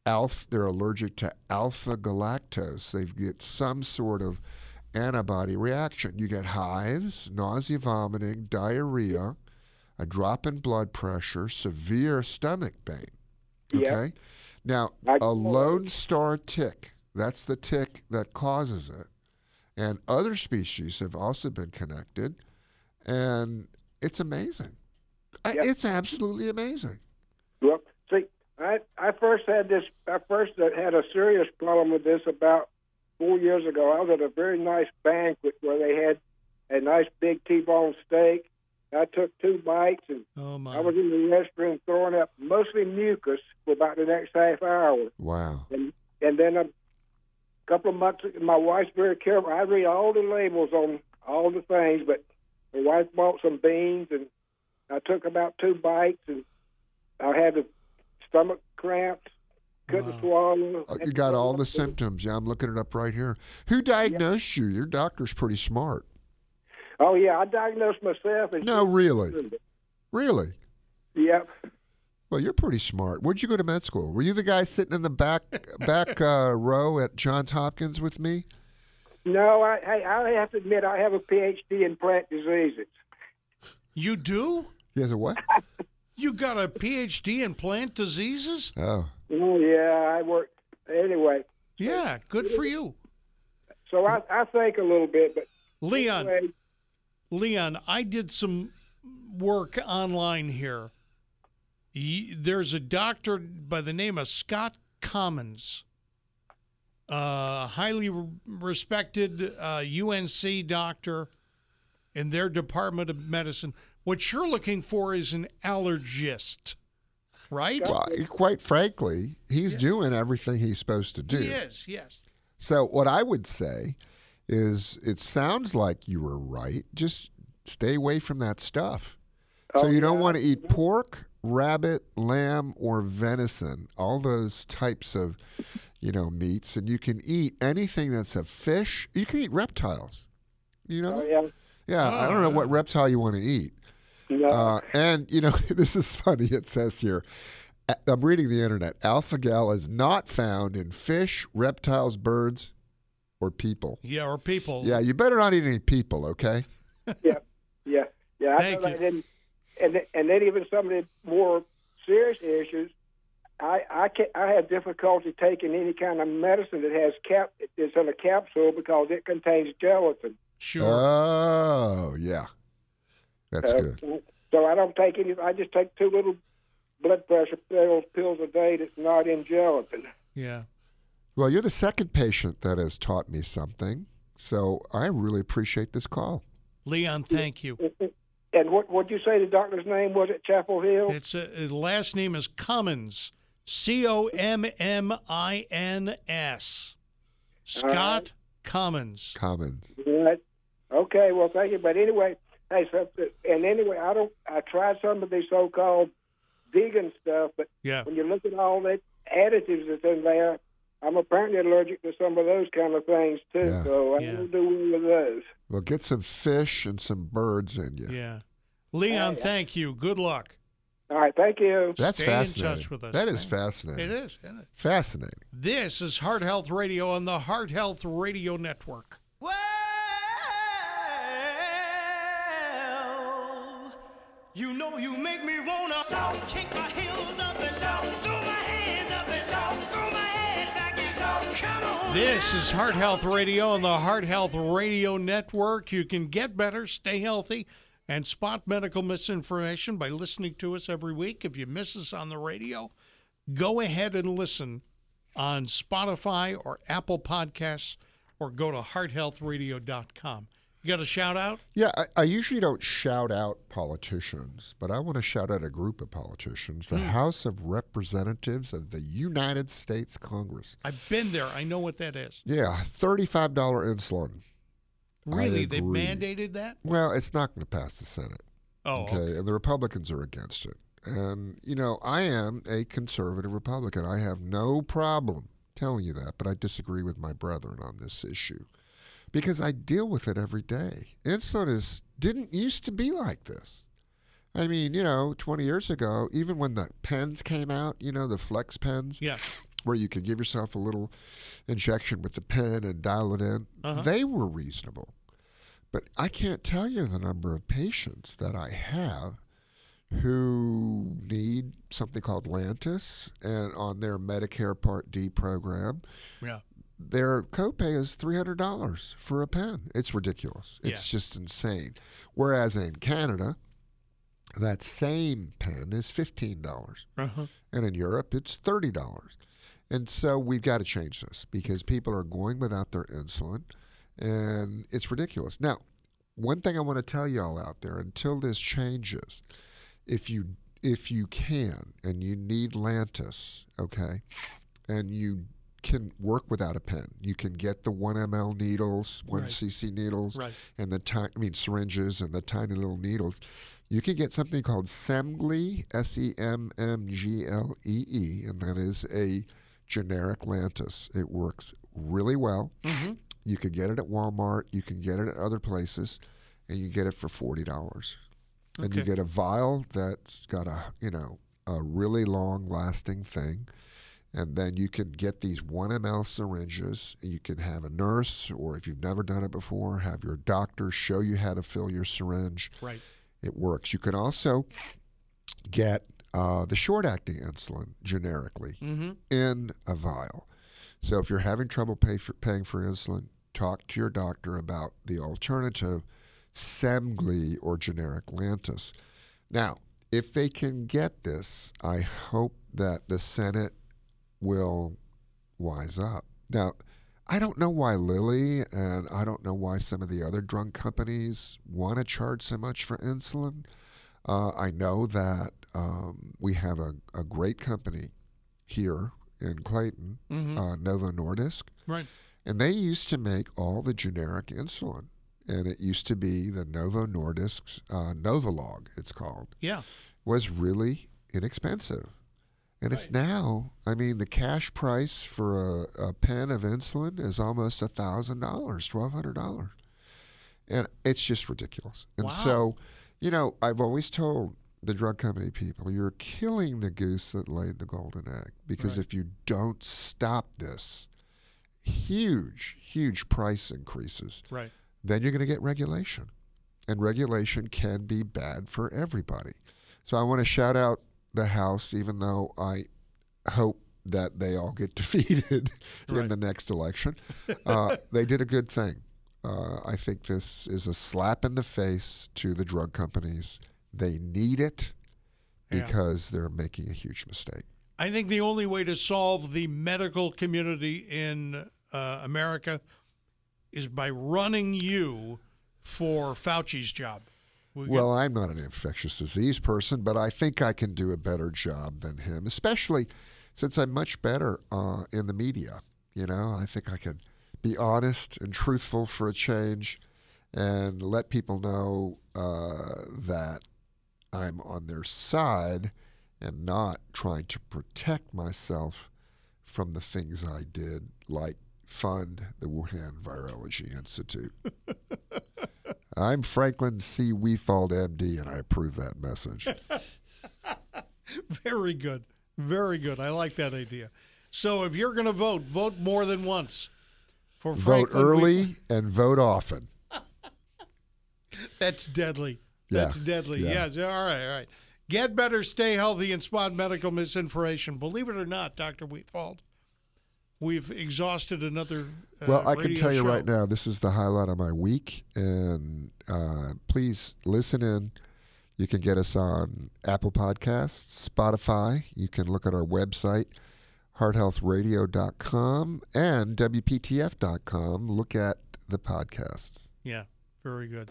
alpha. They're allergic to alpha galactose. They get some sort of antibody reaction. You get hives, nausea, vomiting, diarrhea, a drop in blood pressure, severe stomach pain. Okay. Now, a lone star tick, that's the tick that causes it. And other species have also been connected. And it's amazing. Yep. It's absolutely amazing. Well, see, I I first had this. I first had a serious problem with this about four years ago. I was at a very nice banquet where they had a nice big T-bone steak. I took two bites and Oh my. I was in the restroom throwing up mostly mucus for about the next half hour. Wow. And and then a couple of months, my wife's very careful. I read all the labels on all the things, but my wife bought some beans, and I took about two bites, and I had the stomach cramps, couldn't swallow. Uh, You got all the symptoms. Yeah, I'm looking it up right here. Who diagnosed you? Your doctor's pretty smart. Oh yeah, I diagnosed myself. And No, really? Really? Yep. Well, you're pretty smart. Where'd you go to med school? Were you the guy sitting in the back back uh, row at Johns Hopkins with me? No, I, I I have to admit I have a PhD in plant diseases. You do? Yes, has a what? You got a PhD in plant diseases? Oh. Oh yeah, I work anyway. Yeah, good for you. So I I think a little bit, but Leon, anyway, Leon, I did some work online here. There's a doctor by the name of Scott Commins, a highly respected uh, UNC doctor in their Department of Medicine. What you're looking for is an allergist, right? Well, quite frankly, he's doing everything he's supposed to do. He is, yes. So what I would say is it sounds like you were right. Just stay away from that stuff. so you don't want to eat pork, rabbit, lamb, or venison. All those types of, you know, meats, and you can eat anything that's a fish. You can eat reptiles. You know? oh, that? yeah. Yeah, I don't know what reptile you want to eat. No. Uh, and, you know, this is funny. It says here, I'm reading the internet. Alpha gal is not found in fish, reptiles, birds, or people. Yeah, or people. Yeah, you better not eat any people, okay? yeah, yeah, yeah. I Thank know you. that. And, and then- even some of the more serious issues, I I can I have difficulty taking any kind of medicine that has cap it's in a capsule because it contains gelatin. Sure. Oh, yeah. That's Uh, good. So I don't take any. I just take two little blood pressure pills pills a day that's not in gelatin. yeah. Well, you're the second patient that has taught me something. So I really appreciate this call. Leon, thank you. And what would you say the doctor's name was at Chapel Hill? It's a, his last name is Commins, C O M M I N S. Scott Commins. Commins. Right. Okay. Well, thank you. But anyway, hey, so, and anyway, I don't. I tried some of the so-called vegan stuff, but Yeah. when you look at all the additives that's in there, I'm apparently allergic to some of those kind of things too. Yeah. So I Yeah. don't do well with those. Well, get some fish and some birds in you. Yeah. Leon, thank you. Good luck. All right. Thank you. That's Stay in touch with us. That is fascinating. It is, isn't it? Fascinating. This is Heart Health Radio on the Heart Health Radio Network. Well, You know you make me wanna shout, kick my heels up and shout, throw my hands up and shout, This is Heart Health Radio on the Heart Health Radio Network. You can get better, stay healthy, and spot medical misinformation by listening to us every week. If you miss us on the radio, go ahead and listen on Spotify or Apple Podcasts or go to hearthealthradio.com. You got a shout out? Yeah, I, I usually don't shout out politicians, but I want to shout out a group of politicians, the Hmm. House of Representatives of the United States Congress. I've been there. I know what that is. Yeah, $35 insulin. Really? They mandated that? Well, it's not going to pass the Senate. Oh, okay. And the Republicans are against it. And, you know, I am a conservative Republican. I have no problem telling you that, but I disagree with my brethren on this issue because I deal with it every day. Insulin is, didn't used to be like this. I mean, you know, 20 years ago, even when the pens came out, you know, the flex pens, Yeah. where you could give yourself a little injection with the pen and dial it in, Uh-huh. they were reasonable. But I can't tell you the number of patients that I have who need something called Lantus and on their Medicare Part D program, Yeah. Their copay is $300 for a pen. It's ridiculous. It's Yeah. just insane. Whereas in Canada, that same pen is $15. Uh-huh. And in Europe, it's $30. And so we've got to change this because people are going without their insulin and it's ridiculous. Now, one thing I want to tell y'all out there until this changes, if you if you can and you need Lantus, okay, and you can work without a pen, you can get the one ml needles, one Right. cc needles, Right. and the tiny, I mean syringes and the tiny little needles. You can get something called Semglee, S E M M G L E E, and that is a generic Lantus. It works really well. Mm-hmm. You can get it at Walmart. You can get it at other places, and you get it for forty dollars. And you get a vial that's got a you know a really long lasting thing, and then you can get these one ml syringes. You can have a nurse, or if you've never done it before, have your doctor show you how to fill your syringe. Right. It works. You can also get uh, the short acting insulin generically Mhm. in a vial. So if you're having trouble pay for, paying for insulin, talk to your doctor about the alternative, Semglee or generic Lantus. Now, if they can get this, I hope that the Senate will wise up. Now, I don't know why Lilly and I don't know why some of the other drug companies want to charge so much for insulin. Uh, I know that um, we have a, a great company here in Clayton, Mhm. uh, Novo Nordisk, Right. and they used to make all the generic insulin. And it used to be the Novo Nordisk's uh, Novolog, it's called Yeah. was really inexpensive. And it's now, I mean, the cash price for a, a pen of insulin is almost $1,000, $1,200. And it's just ridiculous. And Wow. so, you know, I've always told the drug company people, you're killing the goose that laid the golden egg. Because Right. if you don't stop this, huge, huge price increases, Right. then you're going to get regulation. And regulation can be bad for everybody. So I want to shout out the House, even though I hope that they all get defeated in Right. the next election. Uh, they did a good thing. Uh, I think this is a slap in the face to the drug companies. They need it Yeah. because they're making a huge mistake. I think the only way to solve the medical community in uh, America is by running you for Fauci's job. We get- Well, I'm not an infectious disease person, but I think I can do a better job than him, especially since I'm much better uh, in the media. You know, I think I can be honest and truthful for a change and let people know uh, that I'm on their side and not trying to protect myself from the things I did, like fund the Wuhan Virology Institute. I'm Franklin C. Wefald, MD, and I approve that message. Very good. Very good. I like that idea. So if you're going to vote, vote more than once for vote early Wefald. and vote often. That's deadly. Yeah. That's deadly. Yeah. Yes. All right. All right. Get better, stay healthy, and spot medical misinformation. Believe it or not, Dr. Wefald, we've exhausted another. Uh, well, I can tell you show. right now, this is the highlight of my week, and uh, please listen in. You can get us on Apple Podcasts, Spotify. You can look at our website, hearthealthradio.com and WPTF.com. Look at the podcasts. Yeah, very good.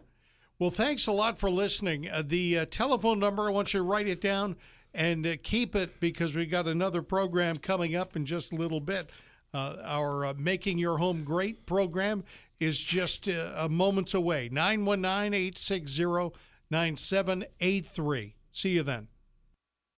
Well, thanks a lot for listening. Uh, the uh, telephone number, I want you to write it down and uh, keep it because we got another program coming up in just a little bit. Uh, our uh, Making Your Home Great program is just uh, moments away. 919 860 9783. See you then.